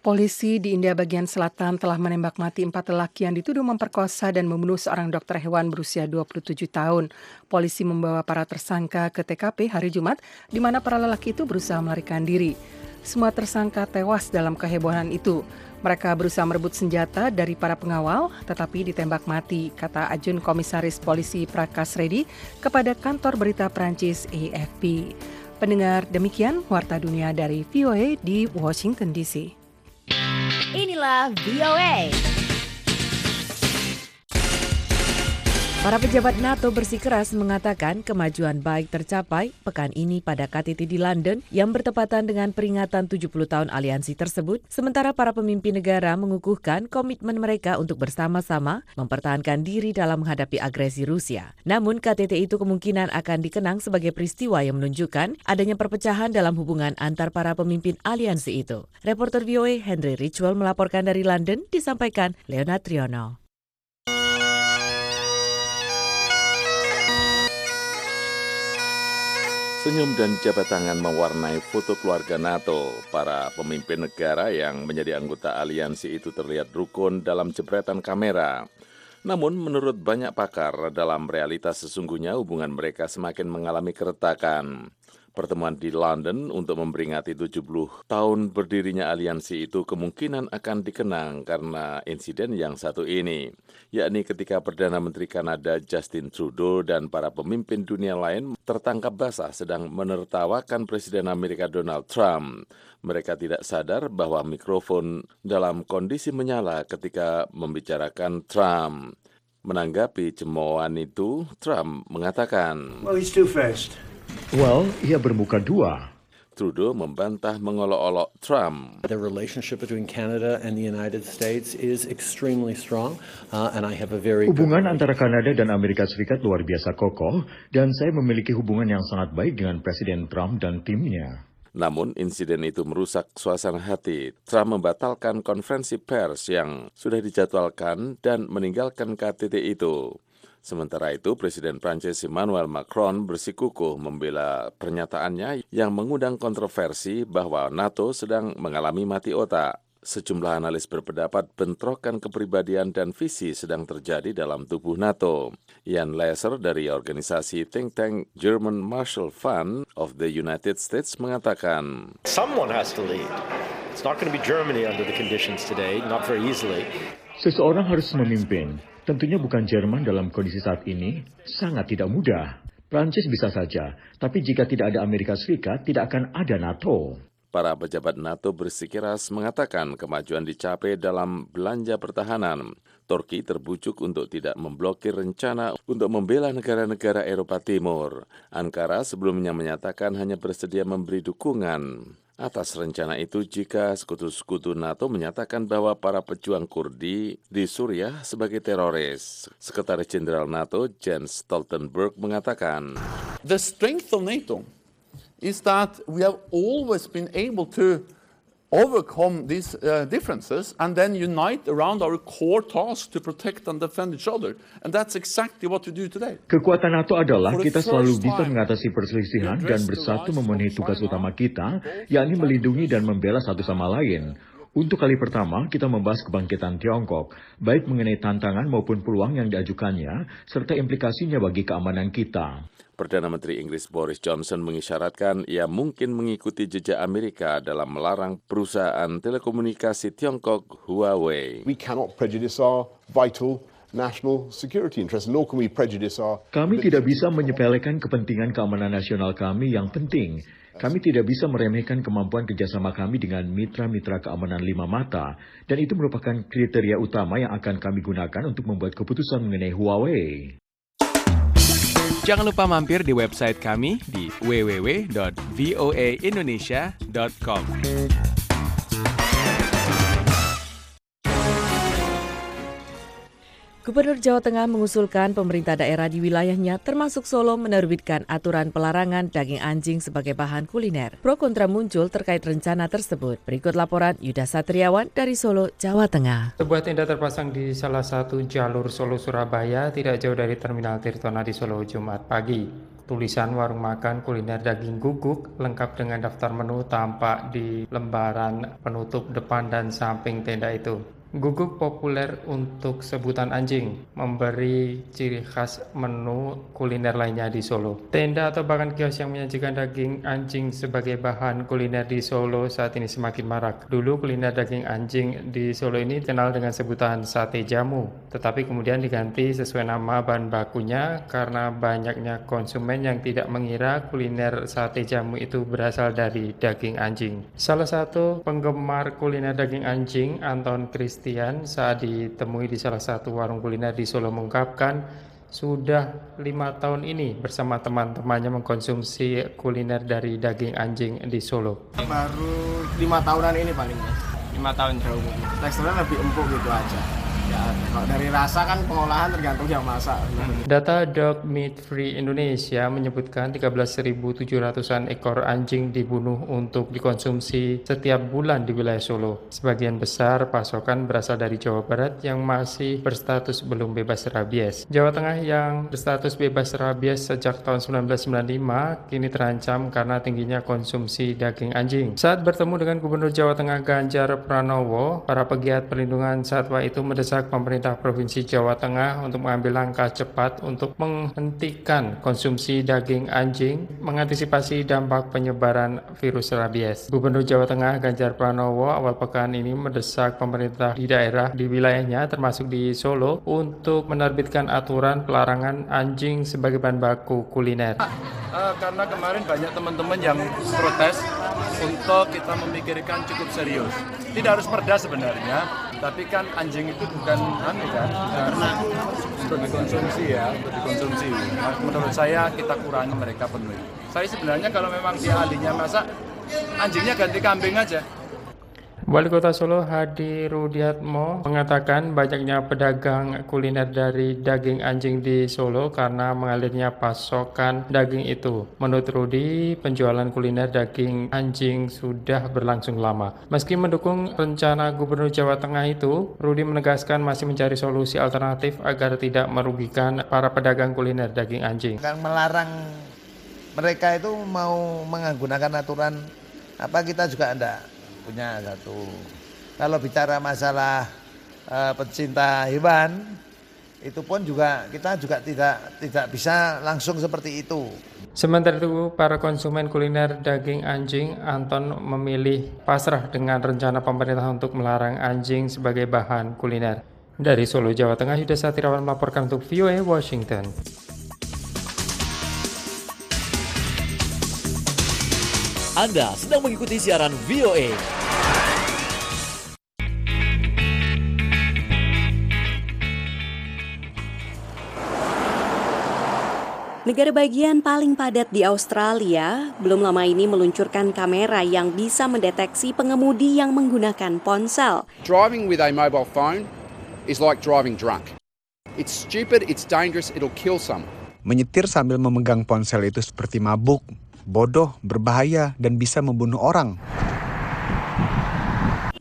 Polisi di India bagian selatan telah menembak mati empat lelaki yang dituduh memperkosa dan membunuh seorang dokter hewan berusia 27 tahun. Polisi membawa para tersangka ke TKP hari Jumat, di mana para lelaki itu berusaha melarikan diri. Semua tersangka tewas dalam kehebohan itu. Mereka berusaha merebut senjata dari para pengawal, tetapi ditembak mati, kata Ajun Komisaris Polisi Prakas Reddy kepada kantor berita Prancis AFP. Pendengar demikian Warta Dunia dari VOA di Washington DC. Inilah VOA. Para pejabat NATO bersikeras mengatakan kemajuan baik tercapai pekan ini pada KTT di London yang bertepatan dengan peringatan 70 tahun aliansi tersebut, sementara para pemimpin negara mengukuhkan komitmen mereka untuk bersama-sama mempertahankan diri dalam menghadapi agresi Rusia. Namun KTT itu kemungkinan akan dikenang sebagai peristiwa yang menunjukkan adanya perpecahan dalam hubungan antar para pemimpin aliansi itu. Reporter VOA Henry Richwell melaporkan dari London, disampaikan Leonard Triono. Senyum dan jabat tangan mewarnai foto keluarga NATO. Para pemimpin negara yang menjadi anggota aliansi itu terlihat rukun dalam jepretan kamera. Namun menurut banyak pakar, dalam realitas sesungguhnya hubungan mereka semakin mengalami keretakan. Pertemuan di London untuk memperingati 70 tahun berdirinya aliansi itu kemungkinan akan dikenang karena insiden yang satu ini, yakni ketika Perdana Menteri Kanada Justin Trudeau dan para pemimpin dunia lain tertangkap basah sedang menertawakan Presiden Amerika Donald Trump. Mereka tidak sadar bahwa mikrofon dalam kondisi menyala ketika membicarakan Trump. Menanggapi cemoohan itu, Trump mengatakan, Well. Well, ia bermuka dua. Trudeau membantah mengolok-olok Trump. The relationship between Canada and the United States is extremely strong, uh, and I have a very Hubungan antara Kanada dan Amerika Serikat luar biasa kokoh, dan saya memiliki hubungan yang sangat baik dengan Presiden Trump dan timnya. Namun insiden itu merusak suasana hati. Trump membatalkan konferensi pers yang sudah dijadwalkan dan meninggalkan KTT itu. Sementara itu, Presiden Prancis Emmanuel Macron bersikukuh membela pernyataannya yang mengundang kontroversi bahwa NATO sedang mengalami mati otak. Sejumlah analis berpendapat bentrokan kepribadian dan visi sedang terjadi dalam tubuh NATO. Ian Lesser dari organisasi think tank German Marshall Fund of the United States mengatakan, Someone has to lead. It's not going to be Germany under the conditions today, not very easily. Seseorang harus memimpin. Tentunya bukan Jerman dalam kondisi saat ini, sangat tidak mudah. Prancis bisa saja, tapi jika tidak ada Amerika Serikat, tidak akan ada NATO. Para pejabat NATO bersikeras mengatakan kemajuan dicapai dalam belanja pertahanan. Turki terbujuk untuk tidak memblokir rencana untuk membela negara-negara Eropa Timur. Ankara sebelumnya menyatakan hanya bersedia memberi dukungan atas rencana itu jika sekutu-sekutu NATO menyatakan bahwa para pejuang Kurdi di Suriah sebagai teroris. Sekretaris Jenderal NATO Jens Stoltenberg mengatakan, The strength of NATO is that we have always been able to overcome these uh, differences and then unite around our core task to protect and defend each other. And that's exactly what we do today. Kekuatan NATO adalah kita selalu bisa mengatasi perselisihan dan bersatu memenuhi tugas utama kita, yakni melindungi dan membela satu sama lain. Untuk kali pertama, kita membahas kebangkitan Tiongkok, baik mengenai tantangan maupun peluang yang diajukannya, serta implikasinya bagi keamanan kita. Perdana Menteri Inggris Boris Johnson mengisyaratkan ia mungkin mengikuti jejak Amerika dalam melarang perusahaan telekomunikasi Tiongkok Huawei. We cannot prejudice our vital national security interests, nor can we prejudice our. Kami tidak bisa menyepelekan kepentingan keamanan nasional kami yang penting. Kami tidak bisa meremehkan kemampuan kerjasama kami dengan mitra-mitra keamanan lima mata, dan itu merupakan kriteria utama yang akan kami gunakan untuk membuat keputusan mengenai Huawei. Jangan lupa mampir di website kami di www.voaindonesia.com. Gubernur Jawa Tengah mengusulkan pemerintah daerah di wilayahnya termasuk Solo menerbitkan aturan pelarangan daging anjing sebagai bahan kuliner. Pro kontra muncul terkait rencana tersebut. Berikut laporan Yuda Satriawan dari Solo, Jawa Tengah. Sebuah tenda terpasang di salah satu jalur Solo Surabaya tidak jauh dari Terminal Tirtona di Solo Jumat pagi. Tulisan warung makan kuliner daging guguk lengkap dengan daftar menu tampak di lembaran penutup depan dan samping tenda itu. Guguk populer untuk sebutan anjing, memberi ciri khas menu kuliner lainnya di Solo. Tenda atau bahkan kios yang menyajikan daging anjing sebagai bahan kuliner di Solo saat ini semakin marak. Dulu kuliner daging anjing di Solo ini dikenal dengan sebutan sate jamu, tetapi kemudian diganti sesuai nama bahan bakunya karena banyaknya konsumen yang tidak mengira kuliner sate jamu itu berasal dari daging anjing. Salah satu penggemar kuliner daging anjing, Anton Chris Christian saat ditemui di salah satu warung kuliner di Solo mengungkapkan sudah lima tahun ini bersama teman-temannya mengkonsumsi kuliner dari daging anjing di Solo. Baru lima tahunan ini paling mas. Lima tahun jauh Teksturnya lebih empuk gitu aja. Ya, kalau dari rasa kan pengolahan tergantung yang masak. Data Dog Meat Free Indonesia menyebutkan 13.700-an ekor anjing dibunuh untuk dikonsumsi setiap bulan di wilayah Solo. Sebagian besar pasokan berasal dari Jawa Barat yang masih berstatus belum bebas rabies. Jawa Tengah yang berstatus bebas rabies sejak tahun 1995 kini terancam karena tingginya konsumsi daging anjing. Saat bertemu dengan Gubernur Jawa Tengah Ganjar Pranowo, para pegiat perlindungan satwa itu mendesak pemerintah Provinsi Jawa Tengah untuk mengambil langkah cepat untuk menghentikan konsumsi daging anjing mengantisipasi dampak penyebaran virus rabies. Gubernur Jawa Tengah Ganjar Pranowo awal pekan ini mendesak pemerintah di daerah di wilayahnya termasuk di Solo untuk menerbitkan aturan pelarangan anjing sebagai bahan baku kuliner. Uh, karena kemarin banyak teman-teman yang protes untuk kita memikirkan cukup serius. Tidak harus perda sebenarnya, tapi kan anjing itu bukan anu kan, karena untuk dikonsumsi ya, untuk dikonsumsi. Menurut saya kita kurangi mereka penuhi. Saya sebenarnya kalau memang dia ahlinya masak, anjingnya ganti kambing aja. Wali Kota Solo Hadi Rudiatmo mengatakan banyaknya pedagang kuliner dari daging anjing di Solo karena mengalirnya pasokan daging itu. Menurut Rudi, penjualan kuliner daging anjing sudah berlangsung lama. Meski mendukung rencana Gubernur Jawa Tengah itu, Rudi menegaskan masih mencari solusi alternatif agar tidak merugikan para pedagang kuliner daging anjing. Kan melarang mereka itu mau menggunakan aturan apa kita juga enggak punya satu. Kalau bicara masalah uh, pecinta hewan, itu pun juga kita juga tidak tidak bisa langsung seperti itu. Sementara itu, para konsumen kuliner daging anjing Anton memilih pasrah dengan rencana pemerintah untuk melarang anjing sebagai bahan kuliner. Dari Solo, Jawa Tengah, Yuda Satirawan melaporkan untuk VOA Washington. Anda sedang mengikuti siaran VOA. Negara bagian paling padat di Australia belum lama ini meluncurkan kamera yang bisa mendeteksi pengemudi yang menggunakan ponsel. Driving with a mobile phone is like driving drunk. It's stupid, it's dangerous, it'll kill someone. Menyetir sambil memegang ponsel itu seperti mabuk, bodoh, berbahaya, dan bisa membunuh orang.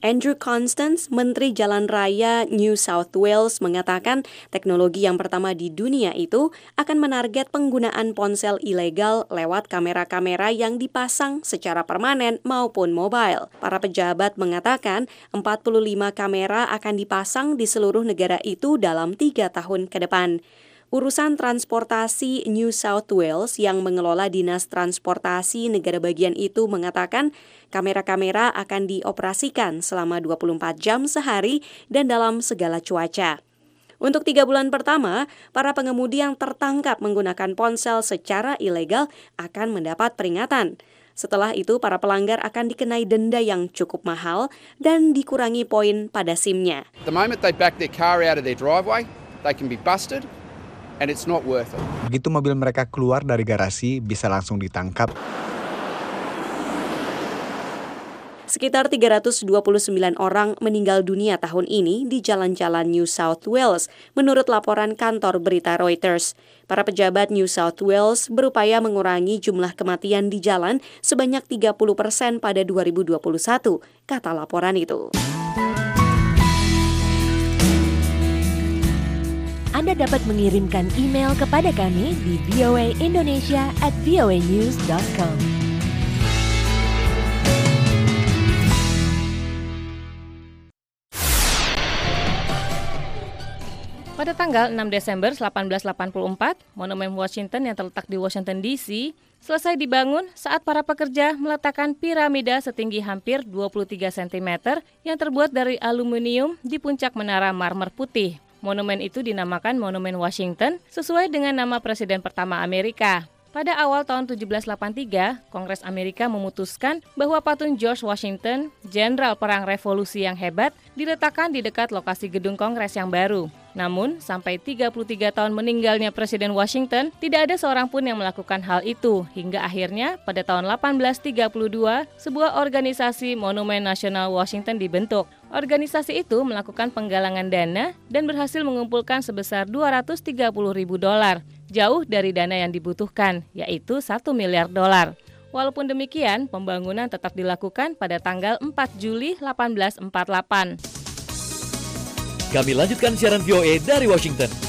Andrew Constance, Menteri Jalan Raya New South Wales, mengatakan teknologi yang pertama di dunia itu akan menarget penggunaan ponsel ilegal lewat kamera-kamera yang dipasang secara permanen maupun mobile. Para pejabat mengatakan 45 kamera akan dipasang di seluruh negara itu dalam tiga tahun ke depan. Urusan Transportasi New South Wales yang mengelola Dinas Transportasi negara bagian itu mengatakan kamera-kamera akan dioperasikan selama 24 jam sehari dan dalam segala cuaca. Untuk tiga bulan pertama, para pengemudi yang tertangkap menggunakan ponsel secara ilegal akan mendapat peringatan. Setelah itu, para pelanggar akan dikenai denda yang cukup mahal dan dikurangi poin pada SIM-nya. The moment they back their car out of their driveway, they can be busted and it's not worth it. Begitu mobil mereka keluar dari garasi, bisa langsung ditangkap. Sekitar 329 orang meninggal dunia tahun ini di jalan-jalan New South Wales, menurut laporan kantor berita Reuters. Para pejabat New South Wales berupaya mengurangi jumlah kematian di jalan sebanyak 30 persen pada 2021, kata laporan itu. Anda dapat mengirimkan email kepada kami di voaindonesia at voanews.com. Pada tanggal 6 Desember 1884, Monumen Washington yang terletak di Washington DC selesai dibangun saat para pekerja meletakkan piramida setinggi hampir 23 cm yang terbuat dari aluminium di puncak menara marmer putih. Monumen itu dinamakan Monumen Washington sesuai dengan nama presiden pertama Amerika. Pada awal tahun 1783, Kongres Amerika memutuskan bahwa patung George Washington, jenderal perang revolusi yang hebat, diletakkan di dekat lokasi gedung Kongres yang baru. Namun, sampai 33 tahun meninggalnya Presiden Washington, tidak ada seorang pun yang melakukan hal itu, hingga akhirnya pada tahun 1832, sebuah organisasi Monumen Nasional Washington dibentuk. Organisasi itu melakukan penggalangan dana dan berhasil mengumpulkan sebesar 230 ribu dolar jauh dari dana yang dibutuhkan, yaitu 1 miliar dolar. Walaupun demikian, pembangunan tetap dilakukan pada tanggal 4 Juli 1848. Kami lanjutkan siaran VOA dari Washington.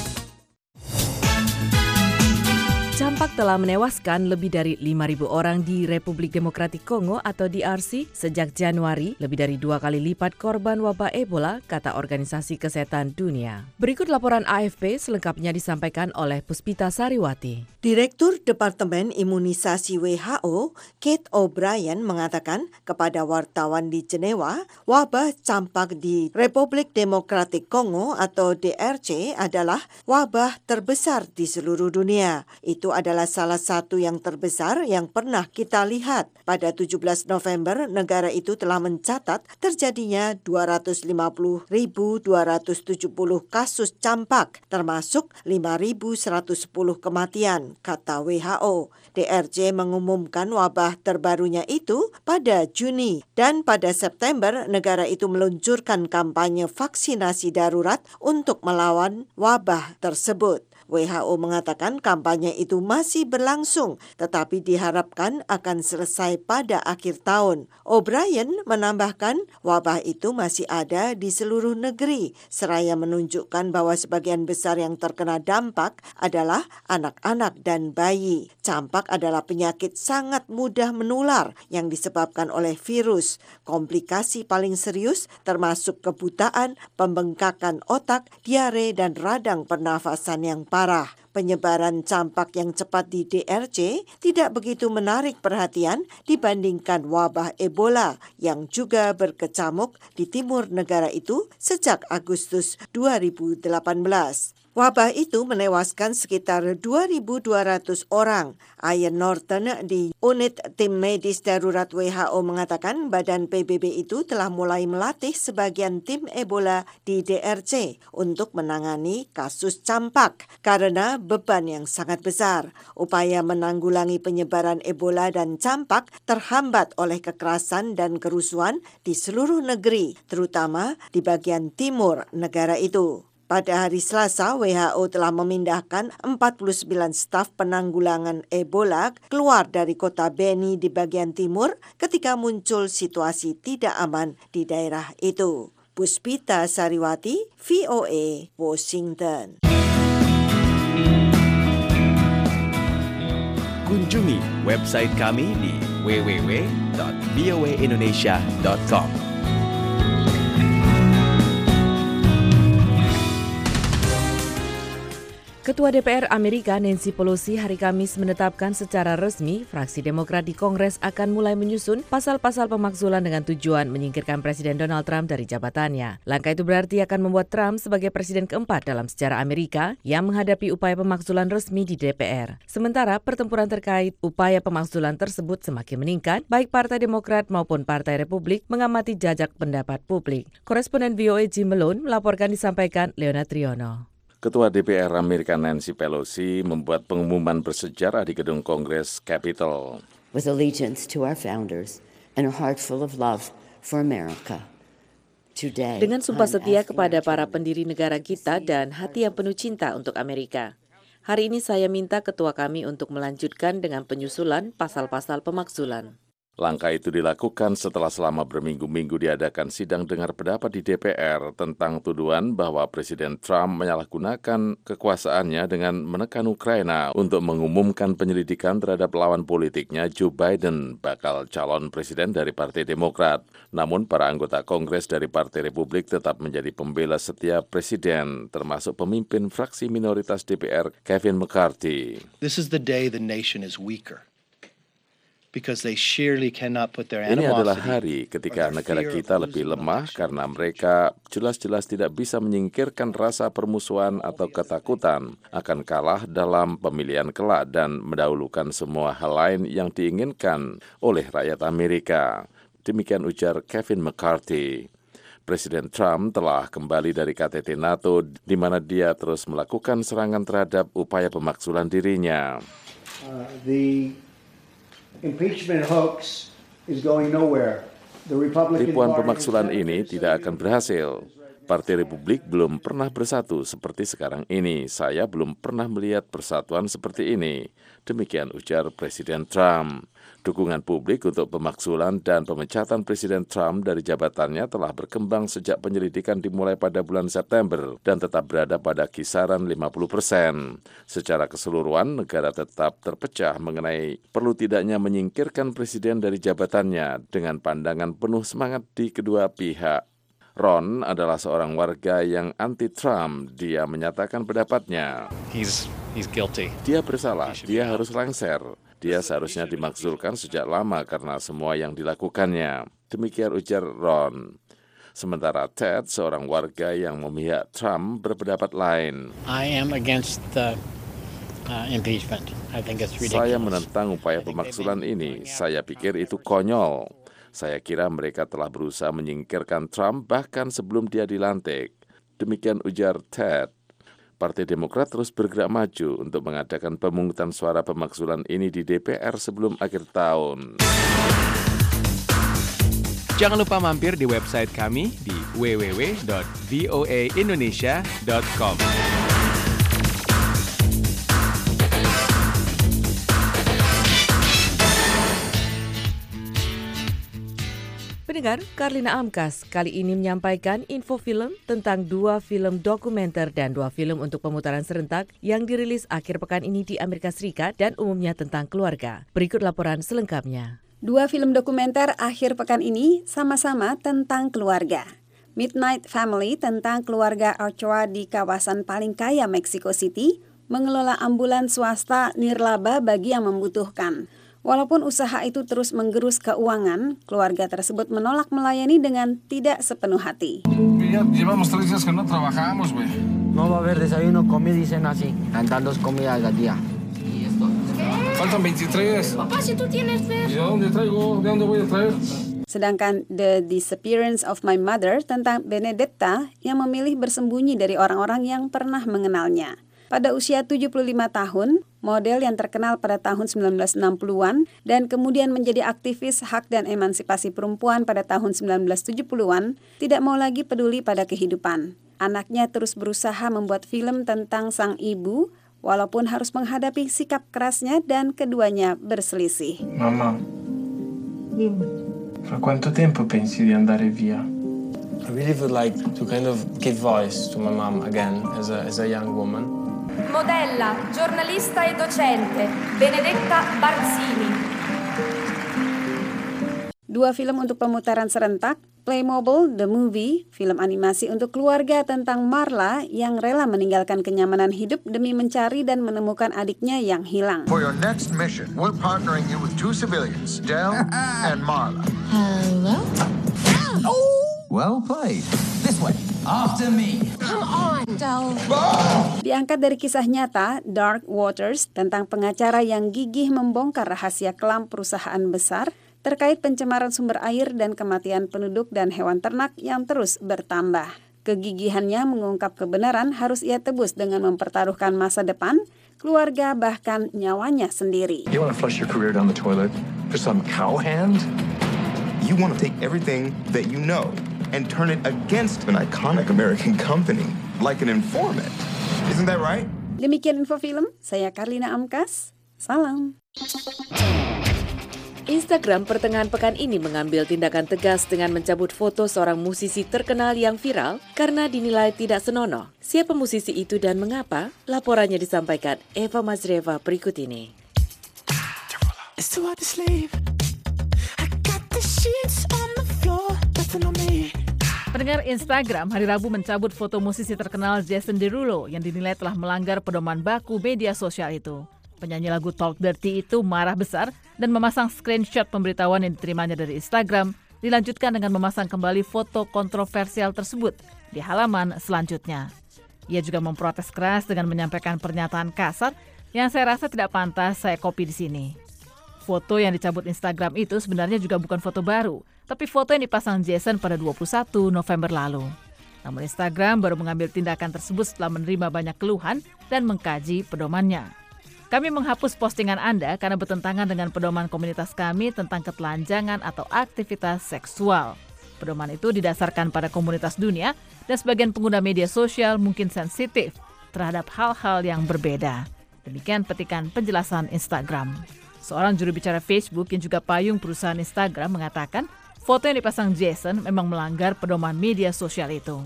Campak telah menewaskan lebih dari 5.000 orang di Republik Demokratik Kongo atau DRC sejak Januari, lebih dari dua kali lipat korban wabah Ebola, kata Organisasi Kesehatan Dunia. Berikut laporan AFP selengkapnya disampaikan oleh Puspita Sariwati. Direktur Departemen Imunisasi WHO, Kate O'Brien mengatakan kepada wartawan di Jenewa, wabah campak di Republik Demokratik Kongo atau DRC adalah wabah terbesar di seluruh dunia. Itu adalah salah satu yang terbesar yang pernah kita lihat. Pada 17 November, negara itu telah mencatat terjadinya 250.270 kasus campak, termasuk 5.110 kematian, kata WHO. DRC mengumumkan wabah terbarunya itu pada Juni dan pada September negara itu meluncurkan kampanye vaksinasi darurat untuk melawan wabah tersebut. WHO mengatakan kampanye itu masih berlangsung, tetapi diharapkan akan selesai pada akhir tahun. O'Brien menambahkan wabah itu masih ada di seluruh negeri, seraya menunjukkan bahwa sebagian besar yang terkena dampak adalah anak-anak dan bayi. Campak adalah penyakit sangat mudah menular yang disebabkan oleh virus. Komplikasi paling serius termasuk kebutaan, pembengkakan otak, diare, dan radang pernafasan yang parah parah. Penyebaran campak yang cepat di DRC tidak begitu menarik perhatian dibandingkan wabah Ebola yang juga berkecamuk di timur negara itu sejak Agustus 2018. Wabah itu menewaskan sekitar 2.200 orang. Ian Norton di unit tim medis darurat WHO mengatakan badan PBB itu telah mulai melatih sebagian tim Ebola di DRC untuk menangani kasus campak karena beban yang sangat besar. Upaya menanggulangi penyebaran Ebola dan campak terhambat oleh kekerasan dan kerusuhan di seluruh negeri, terutama di bagian timur negara itu. Pada hari Selasa, WHO telah memindahkan 49 staf penanggulangan Ebola keluar dari kota Beni di bagian timur ketika muncul situasi tidak aman di daerah itu. Puspita Sariwati, VOA, Washington. Kunjungi website kami di www.voaindonesia.com. Ketua DPR Amerika Nancy Pelosi hari Kamis menetapkan secara resmi fraksi Demokrat di Kongres akan mulai menyusun pasal-pasal pemakzulan dengan tujuan menyingkirkan Presiden Donald Trump dari jabatannya. Langkah itu berarti akan membuat Trump sebagai presiden keempat dalam sejarah Amerika yang menghadapi upaya pemakzulan resmi di DPR. Sementara pertempuran terkait upaya pemakzulan tersebut semakin meningkat, baik Partai Demokrat maupun Partai Republik mengamati jajak pendapat publik. Koresponden VOA Jim Malone melaporkan disampaikan Leona Triono. Ketua DPR Amerika Nancy Pelosi membuat pengumuman bersejarah di gedung Kongres Capitol. With allegiance to our founders and a heart full of love for America. Today, Dengan sumpah setia kepada para pendiri negara kita dan hati yang penuh cinta untuk Amerika. Hari ini saya minta ketua kami untuk melanjutkan dengan penyusulan pasal-pasal pemakzulan. Langkah itu dilakukan setelah selama berminggu-minggu diadakan sidang dengar pendapat di DPR tentang tuduhan bahwa Presiden Trump menyalahgunakan kekuasaannya dengan menekan Ukraina untuk mengumumkan penyelidikan terhadap lawan politiknya Joe Biden bakal calon presiden dari Partai Demokrat. Namun para anggota Kongres dari Partai Republik tetap menjadi pembela setiap presiden, termasuk pemimpin fraksi minoritas DPR Kevin McCarthy. This is the day the nation is weaker. Because they surely cannot put their Ini adalah hari ketika negara kita lebih lemah karena mereka jelas-jelas tidak bisa menyingkirkan rasa permusuhan atau ketakutan akan kalah dalam pemilihan kelak dan mendahulukan semua hal lain yang diinginkan oleh rakyat Amerika. Demikian ujar Kevin McCarthy. Presiden Trump telah kembali dari KTT NATO di mana dia terus melakukan serangan terhadap upaya pemaksulan dirinya. Uh, the impeachment hoax is going nowhere. Tipuan pemaksulan ini tidak akan berhasil. Partai Republik belum pernah bersatu seperti sekarang ini. Saya belum pernah melihat persatuan seperti ini. Demikian ujar Presiden Trump. Dukungan publik untuk pemaksulan dan pemecatan Presiden Trump dari jabatannya telah berkembang sejak penyelidikan dimulai pada bulan September dan tetap berada pada kisaran 50 persen. Secara keseluruhan, negara tetap terpecah mengenai perlu tidaknya menyingkirkan Presiden dari jabatannya dengan pandangan penuh semangat di kedua pihak. Ron adalah seorang warga yang anti-Trump. Dia menyatakan pendapatnya. He's he's guilty. Dia bersalah, dia harus lengser. Dia seharusnya dimakzulkan sejak lama karena semua yang dilakukannya. Demikian ujar Ron. Sementara Ted, seorang warga yang memihak Trump, berpendapat lain. I am against the uh, impeachment. I think it's ridiculous. Saya menentang upaya pemaksulan ini. Saya pikir itu konyol. Saya kira mereka telah berusaha menyingkirkan Trump bahkan sebelum dia dilantik. Demikian ujar Ted. Partai Demokrat terus bergerak maju untuk mengadakan pemungutan suara pemaksulan ini di DPR sebelum akhir tahun. Jangan lupa mampir di website kami di www.voaindonesia.com. Pendengar, Karlina Amkas kali ini menyampaikan info film tentang dua film dokumenter dan dua film untuk pemutaran serentak yang dirilis akhir pekan ini di Amerika Serikat dan umumnya tentang keluarga. Berikut laporan selengkapnya. Dua film dokumenter akhir pekan ini sama-sama tentang keluarga. Midnight Family tentang keluarga Ochoa di kawasan paling kaya Mexico City mengelola ambulan swasta nirlaba bagi yang membutuhkan. Walaupun usaha itu terus menggerus keuangan, keluarga tersebut menolak melayani dengan tidak sepenuh hati. Ya, llevamos tres días que no trabajamos, güey. No va a haber desayuno, comida y cena así. Dan dos comidas al día. Faltan 23. Papá, si tú tienes ¿Y de dónde traigo? ¿De dónde voy a traer? Sedangkan The Disappearance of My Mother tentang Benedetta yang memilih bersembunyi dari orang-orang yang pernah mengenalnya. Pada usia 75 tahun, model yang terkenal pada tahun 1960-an dan kemudian menjadi aktivis hak dan emansipasi perempuan pada tahun 1970-an, tidak mau lagi peduli pada kehidupan. Anaknya terus berusaha membuat film tentang sang ibu, walaupun harus menghadapi sikap kerasnya dan keduanya berselisih. Mamma, fra quanto tempo pensi di andare via? I really would like to kind of give voice to my mom again as a, as a young woman. Modella, giornalista e docente, Benedetta Barzini. Dua film untuk pemutaran serentak, Playmobil The Movie, film animasi untuk keluarga tentang Marla yang rela meninggalkan kenyamanan hidup demi mencari dan menemukan adiknya yang hilang. For your next mission, we're partnering you with two civilians, Dell and Marla. Hello? Well played. This way. After me. Come on, Del. Diangkat dari kisah nyata Dark Waters tentang pengacara yang gigih membongkar rahasia kelam perusahaan besar terkait pencemaran sumber air dan kematian penduduk dan hewan ternak yang terus bertambah. Kegigihannya mengungkap kebenaran harus ia tebus dengan mempertaruhkan masa depan, keluarga bahkan nyawanya sendiri. You want to flush your career down the toilet for some cowhand? You want to take everything that you know and turn it against an iconic American company, like an informant. Isn't that right? Demikian info film, saya Karlina Amkas. Salam. Instagram pertengahan pekan ini mengambil tindakan tegas dengan mencabut foto seorang musisi terkenal yang viral karena dinilai tidak senonoh. Siapa musisi itu dan mengapa? Laporannya disampaikan Eva Mazreva berikut ini. It's too hard to sleep. I got the sheets on the floor, nothing on me. Pendengar Instagram hari Rabu mencabut foto musisi terkenal Jason Derulo yang dinilai telah melanggar pedoman baku media sosial itu. Penyanyi lagu Talk Dirty itu marah besar dan memasang screenshot pemberitahuan yang diterimanya dari Instagram, dilanjutkan dengan memasang kembali foto kontroversial tersebut di halaman selanjutnya. Ia juga memprotes keras dengan menyampaikan pernyataan kasar yang saya rasa tidak pantas saya copy di sini. Foto yang dicabut Instagram itu sebenarnya juga bukan foto baru, tapi foto yang dipasang Jason pada 21 November lalu. Namun Instagram baru mengambil tindakan tersebut setelah menerima banyak keluhan dan mengkaji pedomannya. Kami menghapus postingan Anda karena bertentangan dengan pedoman komunitas kami tentang ketelanjangan atau aktivitas seksual. Pedoman itu didasarkan pada komunitas dunia dan sebagian pengguna media sosial mungkin sensitif terhadap hal-hal yang berbeda. Demikian petikan penjelasan Instagram. Seorang juru bicara Facebook yang juga payung perusahaan Instagram mengatakan foto yang dipasang Jason memang melanggar pedoman media sosial itu.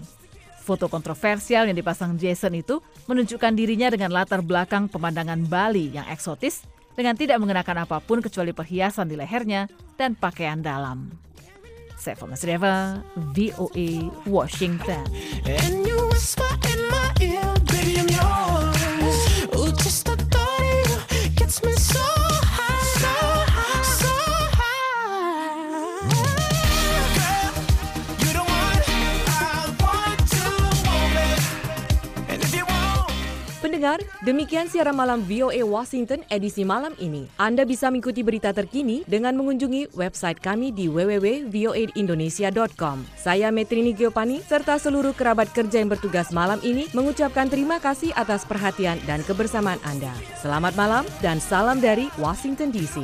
Foto kontroversial yang dipasang Jason itu menunjukkan dirinya dengan latar belakang pemandangan Bali yang eksotis dengan tidak mengenakan apa pun kecuali perhiasan di lehernya dan pakaian dalam. Saya Fomas Reva, VOA, Washington. Pendengar, demikian siaran malam VOA Washington edisi malam ini. Anda bisa mengikuti berita terkini dengan mengunjungi website kami di www.voaindonesia.com. Saya Metrini Giopani serta seluruh kerabat kerja yang bertugas malam ini mengucapkan terima kasih atas perhatian dan kebersamaan Anda. Selamat malam dan salam dari Washington DC.